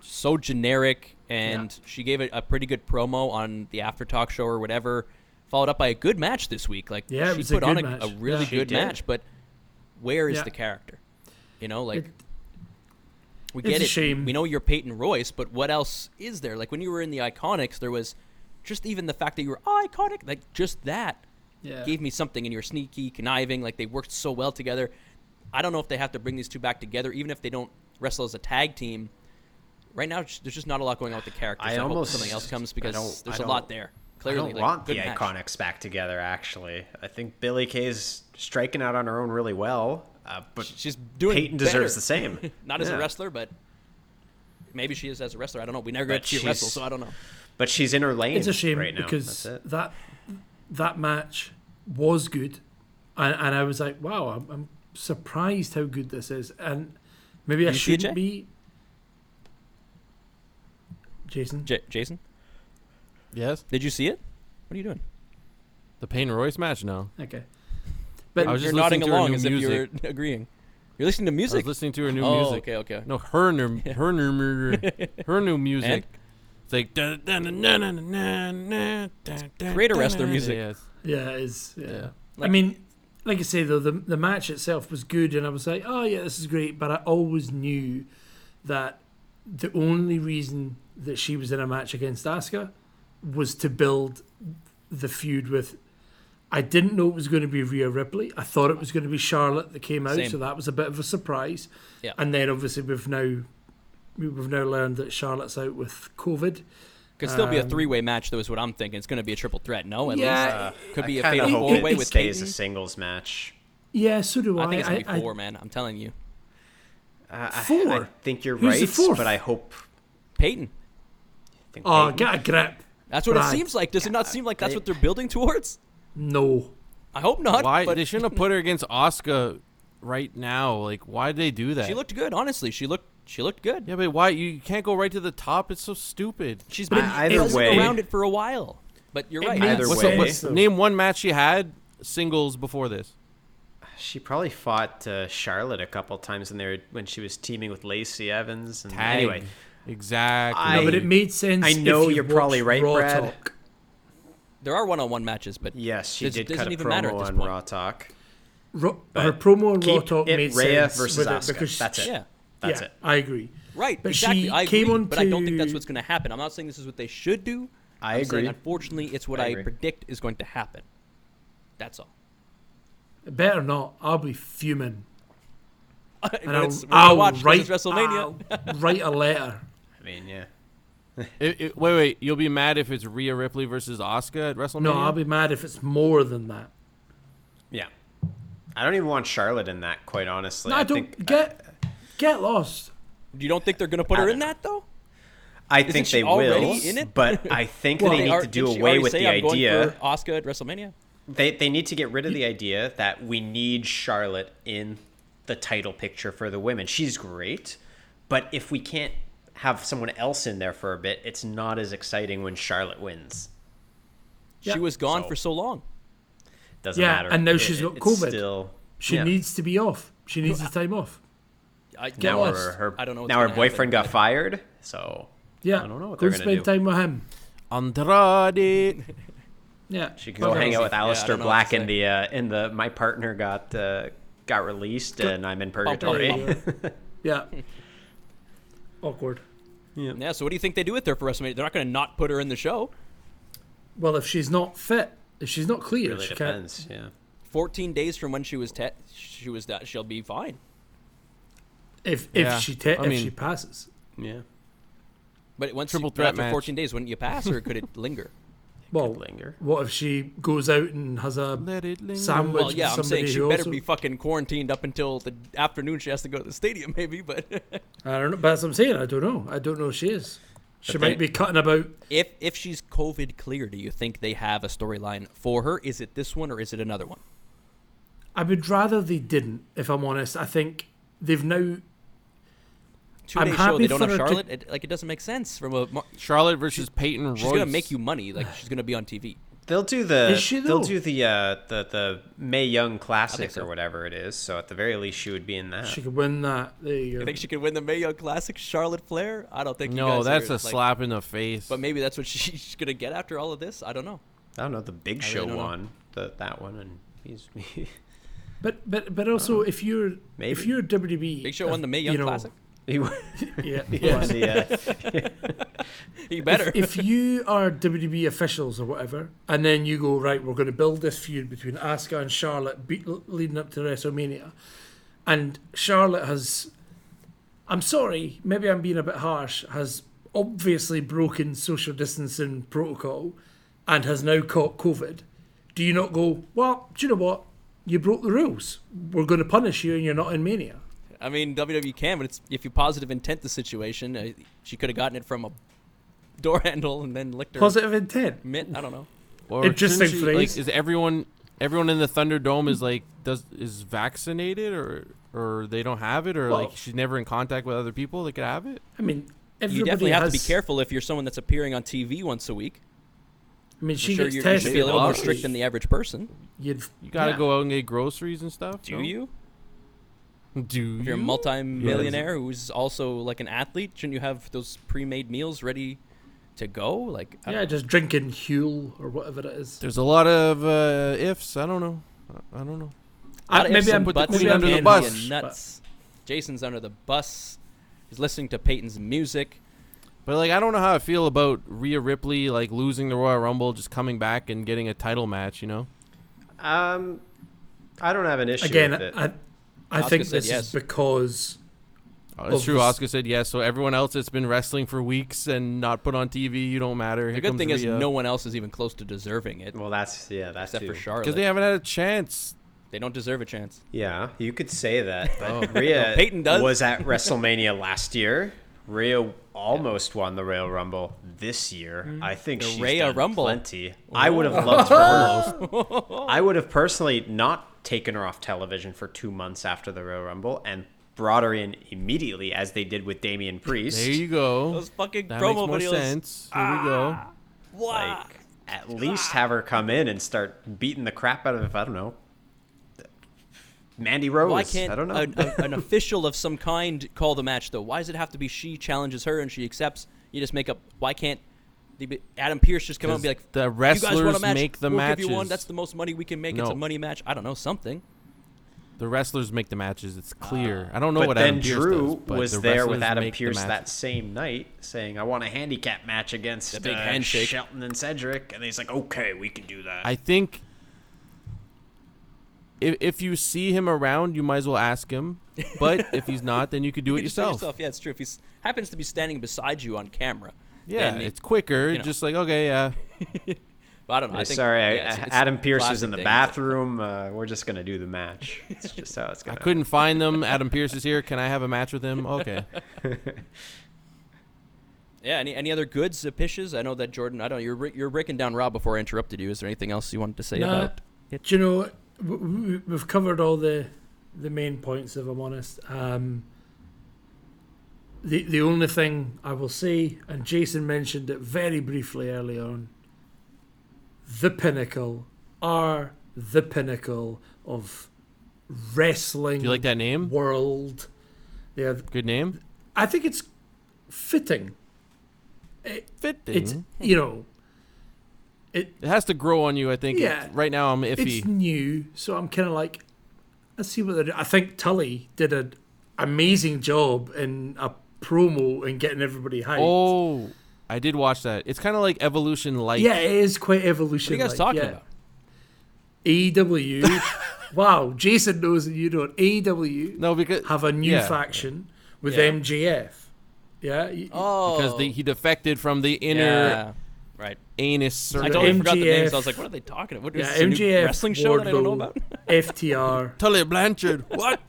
so generic, and she gave it a pretty good promo on the After Talk show or whatever. Followed up by a good match this week. Like Yeah, she was a put on a, a really Yeah. Good did. match, but where is Yeah. the character? You know, like It- we it's get a it. shame. We know you're Peyton Royce, but what else is there? Like when you were in the Iconics, there was just even the fact that you were oh, iconic, like just that yeah. gave me something and you're sneaky conniving like they worked so well together i don't know if they have to bring these two back together even if they don't wrestle as a tag team right now there's just not a lot going on with the characters I I, hope almost- something else comes because there's I a lot don't- there I don't like, want the good match. Iconics back together. Actually, I think Billie Kay's striking out on her own really well, uh, but she's doing Peyton better. deserves the same. <laughs> not as a wrestler but maybe she is as a wrestler i don't know we never But got to see wrestle she's- so i don't know But she's in her lane. it's a shame right now. because it. that that match was good, and, and I was like, wow, I'm, I'm surprised how good this is, and maybe I you shouldn't be. Jason, J- jason yes, did you see it what are you doing the Peyton Royce match. No, okay, but I was you're just nodding listening to her along new as if you're <laughs> agreeing you're listening to music. I music was listening to her new oh music. okay okay No, her new, <laughs> her new, her new music. And? It's like dun, dun, dun, dun, dun, dun, dun, dun, dun, Create a dun, wrestler dun. music. Yes. yeah, it's yeah. Yeah. I Like- mean, like I say though, the the match itself was good, and I was like, oh yeah, this is great. But I always knew that the only reason that she was in a match against Asuka was to build the feud with. I didn't know it was going to be Rhea Ripley. I thought it was going to be Charlotte that came out, Same. so that was a bit of a surprise. Yeah. And then obviously we've now we've now learned that Charlotte's out with COVID. Could still be a Um, three-way match, though, is what I'm thinking. It's going to be a triple threat. No, at Yeah. least Uh, could I be a fatal four-way with stays Peyton. a singles match. Yeah, so do I. I think it's gonna be I- I- four, man. I'm telling you, Uh, I- Four? I think you're Who's right, fourth? but I hope. Peyton. I think oh, Peyton- get a grip. That's what it seems like. Does it not seem like that's They- what they're building towards? No. I hope not. Why But they shouldn't have put her against Asuka right now? Like, why did they do that? she looked good. Honestly, she looked. She looked good. yeah, but why you can't go right to the top? It's so stupid. She's been I- either way- around it for a while. But you're It right. Either What's way. the, what's, sense, though. name one match she had singles before this. She probably fought uh, Charlotte a couple times in there when she was teaming with Lacey Evans. And Tag. anyway, exactly. I- No, but it made sense. I know if you you're probably right, Raw Brad. Talk. There are one-on-one matches, but yes, she This did doesn't cut a even matter at promo this on point. Raw Talk. Ro- her promo on Raw Talk it made Rhea sense versus with it Asuka. because That's it. yeah, That's yeah, it. I agree. right, But exactly. she I came on but I don't think that's what's going to happen. I'm not saying this is what they should do. I I'm agree. Saying, unfortunately, it's what I I, predict is going to happen. That's all. Better not. I'll be fuming. <laughs> And I'll, it's- when I I'll watch write, WrestleMania. I'll write a letter. <laughs> I mean, yeah. It- it- wait, wait. You'll be mad if it's Rhea Ripley versus Asuka at WrestleMania? No, I'll be mad if it's more than that. Yeah. I don't even want Charlotte in that, quite honestly. No, I, don't think, uh, get get lost. You don't think they're going to put her in that though? I Isn't think they will, in it? but <laughs> I think Well, they They need are- to do away with say, the I'm going idea. for Asuka at WrestleMania. They they need to get rid of the idea that we need Charlotte in the title picture for the women. She's great, but if we can't have someone else in there for a bit, it's not as exciting when Charlotte wins. Yeah. She was gone So- for so long. Doesn't Yeah, matter. and now It- she's it- got COVID. Still, She yeah. needs to be off. She needs the time off. I, Get now her, her I don't know now her boyfriend happen. got fired, so Yeah, I don't know what go they're gonna spend do. time with him. Andrade. Yeah, she can go hang out with Yeah, Aleister don't know what Black in the uh, in the my partner got uh, got released and I'm in bum, bum. purgatory. yeah. <laughs> Awkward. Yeah. So what do you think they do with her for WrestleMania? They're not going to not put her in the show. Well, if she's not fit, if she's not clear, really she depends. Yeah. 14 days from when she was te- she was that she'll be fine. If if Yeah, she te- I if mean- she passes, Yeah. But once Triple you, but threat after match. 14 days, wouldn't you pass or could it <laughs> linger? Well, linger. what if she goes out and has a Let it linger. Sandwich. Well, yeah, I'm saying she better also- be fucking quarantined up until the afternoon. She has to go to the stadium, <laughs> maybe. But I don't know. But that's what I'm saying. I don't know. I don't know if she is. She But might they- be cutting about. if if she's COVID clear, do you think they have a storyline for her? Is it this one or is it another one? I would rather they didn't. If I'm honest, I think they've now. Two I'm day show, happy they don't have her to- Charlotte. It, like it doesn't make sense from a. mar- Charlotte versus Peyton Royce. She's gonna make you money. Like she's gonna be on TV. They'll do the Is she, they'll do the uh the the Mae Young Classic so. or whatever it is. So at the very least she would be in that. She could win that. There you You go. think she could win the Mae Young Classic, Charlotte Flair? I don't think. you No, guys that's are, a like- slap in the face. But maybe that's what she- <laughs> she's gonna get after all of this. I don't know. I don't know. The Big Show really don't won the, that one, and he's <laughs> But but but also, if you're Maybe. if you're WWE, Big Show won the Mae you Young know, Classic. He won, Yeah, <laughs> he the. Uh, <laughs> He better. if, if you are WWE officials or whatever, and then you go right, we're going to build this feud between Asuka and Charlotte be, leading up to WrestleMania, and Charlotte has, I'm sorry, maybe I'm being a bit harsh, has obviously broken social distancing protocol, and has now caught COVID. Do you not go? Well, do you know what? You broke the rules. We're going to punish you, and you're not in Mania. I mean, WWE can, but it's if you positive intent the situation, uh, she could have gotten it from a door <laughs> handle and then licked her Positive intent. mitt. I don't know. Or Interesting shouldn't she- phrase. Like, is everyone everyone in the Thunderdome is like does is vaccinated or or they don't have it or Well- like she's never in contact with other people that could have it? I mean, You everybody definitely have to be careful if you're someone that's appearing on TV once a week. I mean, I'm she sure gets you, you tested. should be a little more strict than the average person. You'd, You gotta yeah. go out and get groceries and stuff. Do no? you? Do If you're a you? multi-millionaire who's also like an athlete, shouldn't you have those pre-made meals ready to go? Like, I Yeah, don't- just drinking Huel or whatever it is. There's a lot of uh, ifs. I don't know. I- I don't know. I- maybe I'm- put the buts queen under the bus, and Nuts. Jason's under the bus. He's listening to Peyton's music. But like, I don't know how I feel about Rhea Ripley like losing the Royal Rumble, just coming back and getting a title match. You know? Um, I don't have an issue Again, with it. I, I Asuka think this yes. is because Oh, it's true. this- Asuka said yes. So everyone else that's been wrestling for weeks and not put on TV, you don't matter. The Here good comes thing is Rhea. no one else is even close to deserving it, well, that's yeah, that's except for Charlotte. because they haven't had a chance. They don't deserve a chance. Yeah, you could say that. But <laughs> Oh. Rhea Well, Peyton does. was at WrestleMania <laughs> last year. Rhea almost won the Royal Rumble this year. Mm-hmm. I think The she's Rhea done Rumble. plenty. I would have loved for <laughs> her. I would have personally not taken her off television for two months after the Royal Rumble and brought her in immediately, as they did with Damian Priest. There you go. Those fucking that makes more videos. sense. Here we go. Ah, wow. like, at least have her come in and start beating the crap out of I don't know. Mandy Rose. Why can't I don't know. An, a- an official of some kind call the match though? Why does it have to be she challenges her and she accepts? You just make up. Why can't the, Adam Pearce just come out and be like, the "You guys want a wrestlers match? make the we'll matches. Give you one. That's the most money we can make. It's a money match. I don't know something. The wrestlers make the matches. It's clear. I don't know but what then Adam Pearce Drew does, but was the there with Adam Pearce that same night, saying, "I want a handicap match against The big uh, handshake. Shelton and Cedric," and he's like, "Okay, we can do that." I think if if you see him around, you might as well ask him. But if he's not, then you could do <laughs> it You just do yourself. Yeah, it's true. If he happens to be standing beside you on camera, Yeah, then it- it's quicker. you know. Just like okay, yeah. <laughs> But I don't know. I think, Sorry, I- yeah, it's- it's Adam Pearce is in the bathroom. Uh, we're just gonna do the match. It's just how it's <laughs> I gonna. couldn't find them. <laughs> Adam Pearce is here. Can I have a match with him? Okay. Yeah. Any any other goods, uh, pishes? I know that Jordan. I don't. You're you're breaking down Rob before I interrupted you. Is there anything else you wanted to say Nah. about? it? Do you know what? W- w- we've covered all the the main points. If I'm honest, um, the the only thing I will say, and Jason mentioned it very briefly early on, the pinnacle are the pinnacle of wrestling. Do you like that name? world? Yeah, Good name. I think it's fitting. Fitting. It's you know, it it has to grow on you. I think. Yeah. Right now, I'm iffy. it's new, so I'm kind of like, let's see what they're doing. I think Tully did an amazing job in a promo and getting everybody hyped. Oh, I did watch that. It's kind of like Evolution like. yeah, it is quite Evolution. What are evolution. you guys talking yeah. about? AEW. <laughs> wow, Jason knows that you don't. AEW No, because have a new yeah. faction with Yeah. MJF. Yeah, Oh, because the, he defected from the inner yeah. Right. anus. I circle. totally forgot the names. MJF I was like, what are they talking about? What is yeah, this, a new wrestling show that I don't know about? <laughs> FTR. Tully Blanchard. What?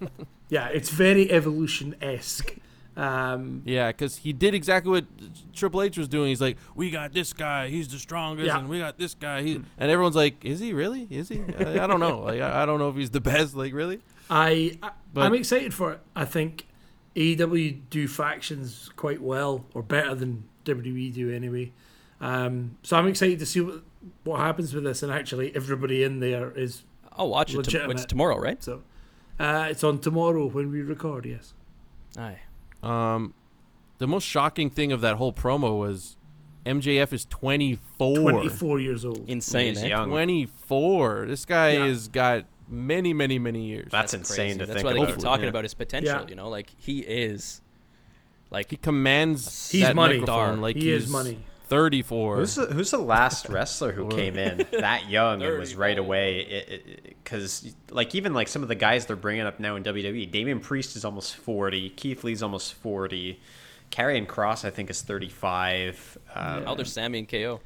<laughs> Yeah, it's very evolution esque. Um, yeah, because he did exactly what Triple H was doing. He's like, "We got this guy. He's the strongest, Yeah. and we got this guy." He, and everyone's like, "Is he really? Is he? I, I don't know. Like, I, I don't know if he's the <laughs> best. Like, really?" I, I But- I'm excited for it. I think AEW do factions quite well, or better than WWE do anyway. Um, so I'm excited to see what what happens with this, and actually everybody in there is I'll watch it. To, it's tomorrow, right? so. Uh, it's on tomorrow when we record. Yes. Aye. Um, the most shocking thing of that whole promo was MJF is 24. 24 years old. Insane. He's eh? young. 24. This guy Yeah. has got many, many, many years. That's, insane crazy. to That's think why they keep talking Yeah. about his potential. Yeah. You know, like he is, like he commands He's that money. microphone like he he's is money. 34. Who's the, who's the last wrestler who <laughs> came in <laughs> that young and was right away? Because like even like some of the guys they're bringing up now in WWE, Damian Priest is almost forty, Keith Lee's almost forty, Karrion Kross I think is thirty-five. Um, Elder Sammy and KO.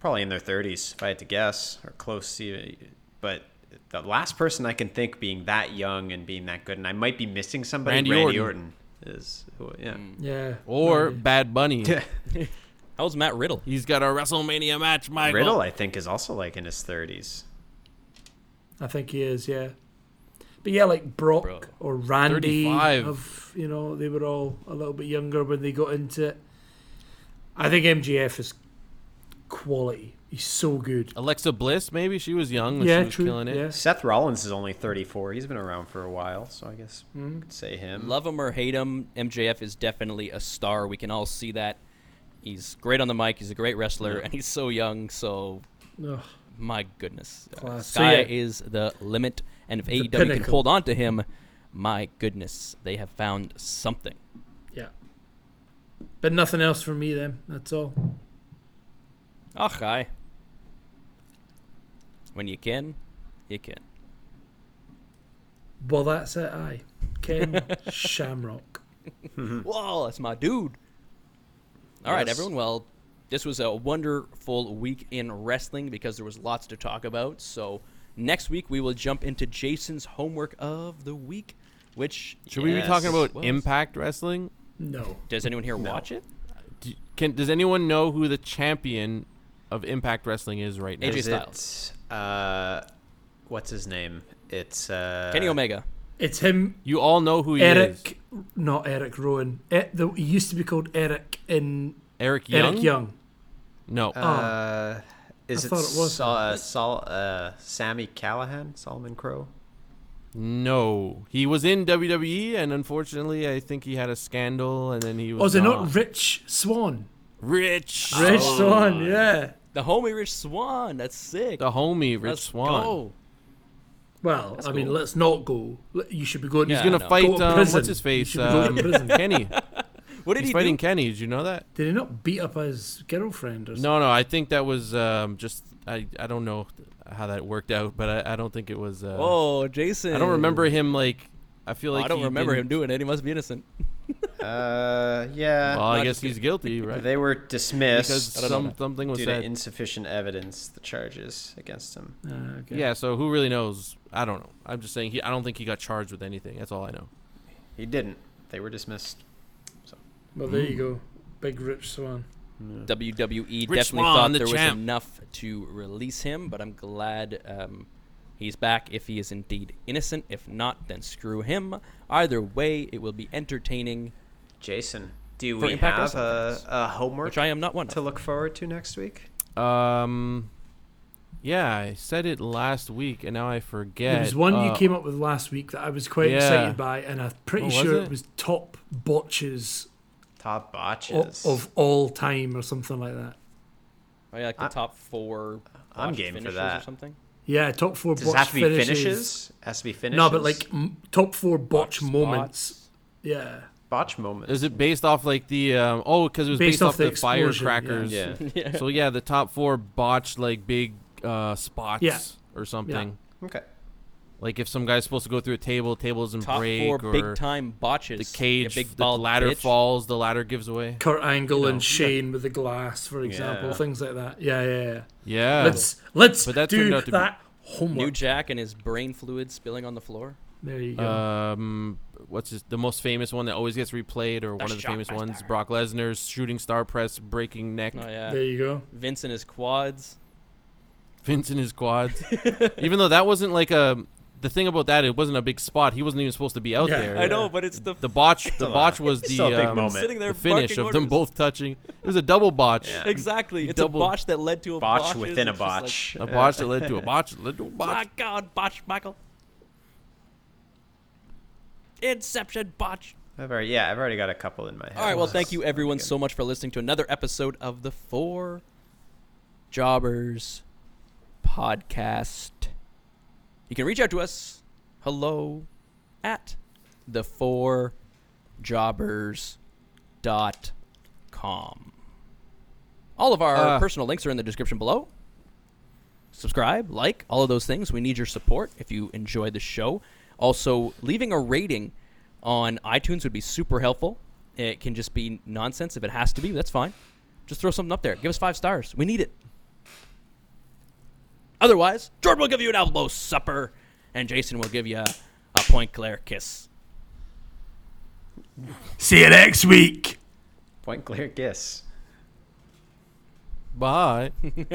probably in their 30s if i had to guess or close to but the last person i can think being that young and being that good and i might be missing somebody Randy randy, Orton. orton. is who, yeah Yeah. or Maybe. Bad Bunny. <laughs> How's Matt Riddle? He's got a WrestleMania match, Michael. riddle i think is also like in his 30s I think he is. Yeah. But yeah, like Brock Bro. or Randy, 35. of you know, they were all a little bit younger when they got into it. I think MJF is quality. He's so good. Alexa Bliss, maybe she was young when yeah, she was true. killing it. Yeah. seth rollins is only 34 he's been around for a while so i guess Mm. you could say him Love him or hate him, MJF is definitely a star. We can all see that. He's great on the mic. He's a great wrestler, and he's so young. So Ugh. my goodness, Uh, Class. Sky is the limit. And if AEW can pinnacle. hold on to him, my goodness, they have found something. Yeah. But nothing else for me then. That's all. Ach, aye. When you can, you can. Well, that's it. Aye. Ken <laughs> Shamrock. Whoa, that's my dude. All right, Yes. everyone. Well, this was a wonderful week in wrestling because there was lots to talk about. So next week we will jump into Jason's homework of the week, which Should we be talking about was- Impact Wrestling? No. Does anyone here watch it? Do, can does anyone know who the champion of Impact Wrestling is right now? AJ Styles. it, uh, what's his name? It's uh, Kenny Omega. It's him, You all know who he is. Eric. Not Eric Rowan. E- the, he used to be called Eric in Eric Young. Eric Young. No. Uh, is I it, thought it was Sol, uh, Sol, uh, Sami Callihan? Solomon Crowe? No, he was in WWE, and unfortunately, I think he had a scandal, and then he was. Oh, is it not Rich Swann? Rich? Rich Oh. Swann, yeah. The homie Rich Swann. That's sick. The homie, Rich Let's Swann. go. Well, That's I mean, let's not go. You should be going. Yeah, He's gonna no. fight. Go to Um, prison. what's his You face? should go to Um, prison. Kenny. <laughs> What did He's he fighting do? Kenny. Did you know that? Did he not beat up his girlfriend or something? No, no. I think that was um, just. I. I don't know how that worked out, but I, I don't think it was. Uh, Oh, Jason. I don't remember him like. I feel Oh, like I don't he remember him didn't- doing it. He must be innocent. Uh, yeah. Well, I guess he's guilty, right? They were dismissed because I don't know. some, something was due said. to insufficient evidence. The charges against him. Ah, okay. Yeah, so who really knows? I don't know. I'm just saying he I don't think he got charged with anything. That's all I know. He didn't. They were dismissed. So. Well, there you go. Big Rich Swann. WWE Rich definitely Swann, thought the there was enough to release him, but I'm glad um, he's back if he is indeed innocent. If not, then screw him. Either way, it will be entertaining, Jason, do For we have a, a homework which I am not one to of. look forward to next week? Um yeah, I said it last week and now I forget. There was one you Uh, came up with last week that I was quite Yeah. excited by, and I'm pretty Oh, was sure it? it? was top botches Top botches. of all time or something like that. Oh, yeah, like the I- top four. I'm game for that. Or something. Yeah, top four Does it have to be finishes. finishes? Has to be finishes. No, but like m- top four botch Botched moments. spots. Yeah. Botch moment. Is it based off like the um oh cuz it was Based based, off off the the, firecrackers. Yeah. <laughs> yeah. So yeah, the top 4 botched like big uh spots Yeah. or something. Okay. Like if some guy's supposed to go through a table, table doesn't top break four or big time botches. the cage, big the ladder bitch. falls, the ladder gives away. Kurt Angle You know. and Shane with the glass, for example, Yeah. things like that. Yeah, yeah, yeah. Yeah. Let's let's But that do turned out to be- that homework. New Jack and his brain fluid spilling on the floor. there you go. um what's his, the most famous one that always gets replayed or one of the famous ones brock lesnar's shooting star press breaking neck Oh yeah. there you go. Vince and his quads. vince in his quads <laughs> even though that wasn't like a the thing about that it wasn't a big spot he wasn't even supposed to be out Yeah. there I know, but it's the the botch <laughs> the botch was the, a big um, moment. sitting there the finish barking of them both touching it was a double botch Yeah. Exactly. You It's double- a botch that led to a Botch botches. within a It's just like, botch. a botch that led to a botch that led to a botch My God, botch, Michael. Inception botch. I've already, yeah, I've already got a couple in my head. All right. Well, thank you everyone so much for listening to another episode of the Four Jobbers podcast. You can reach out to us. Hello at the four jobbers dot com. All of our Uh. personal links are in the description below. Subscribe, like, all of those things. We need your support if you enjoy the show. Also, leaving a rating on iTunes would be super helpful. It can just be nonsense if it has to be. That's fine. Just throw something up there. Give us five stars. We need it. Otherwise, Jordan will give you an elbow supper, and Jason will give you a, a point Claire kiss. See you next week. Point clear kiss. bye <laughs>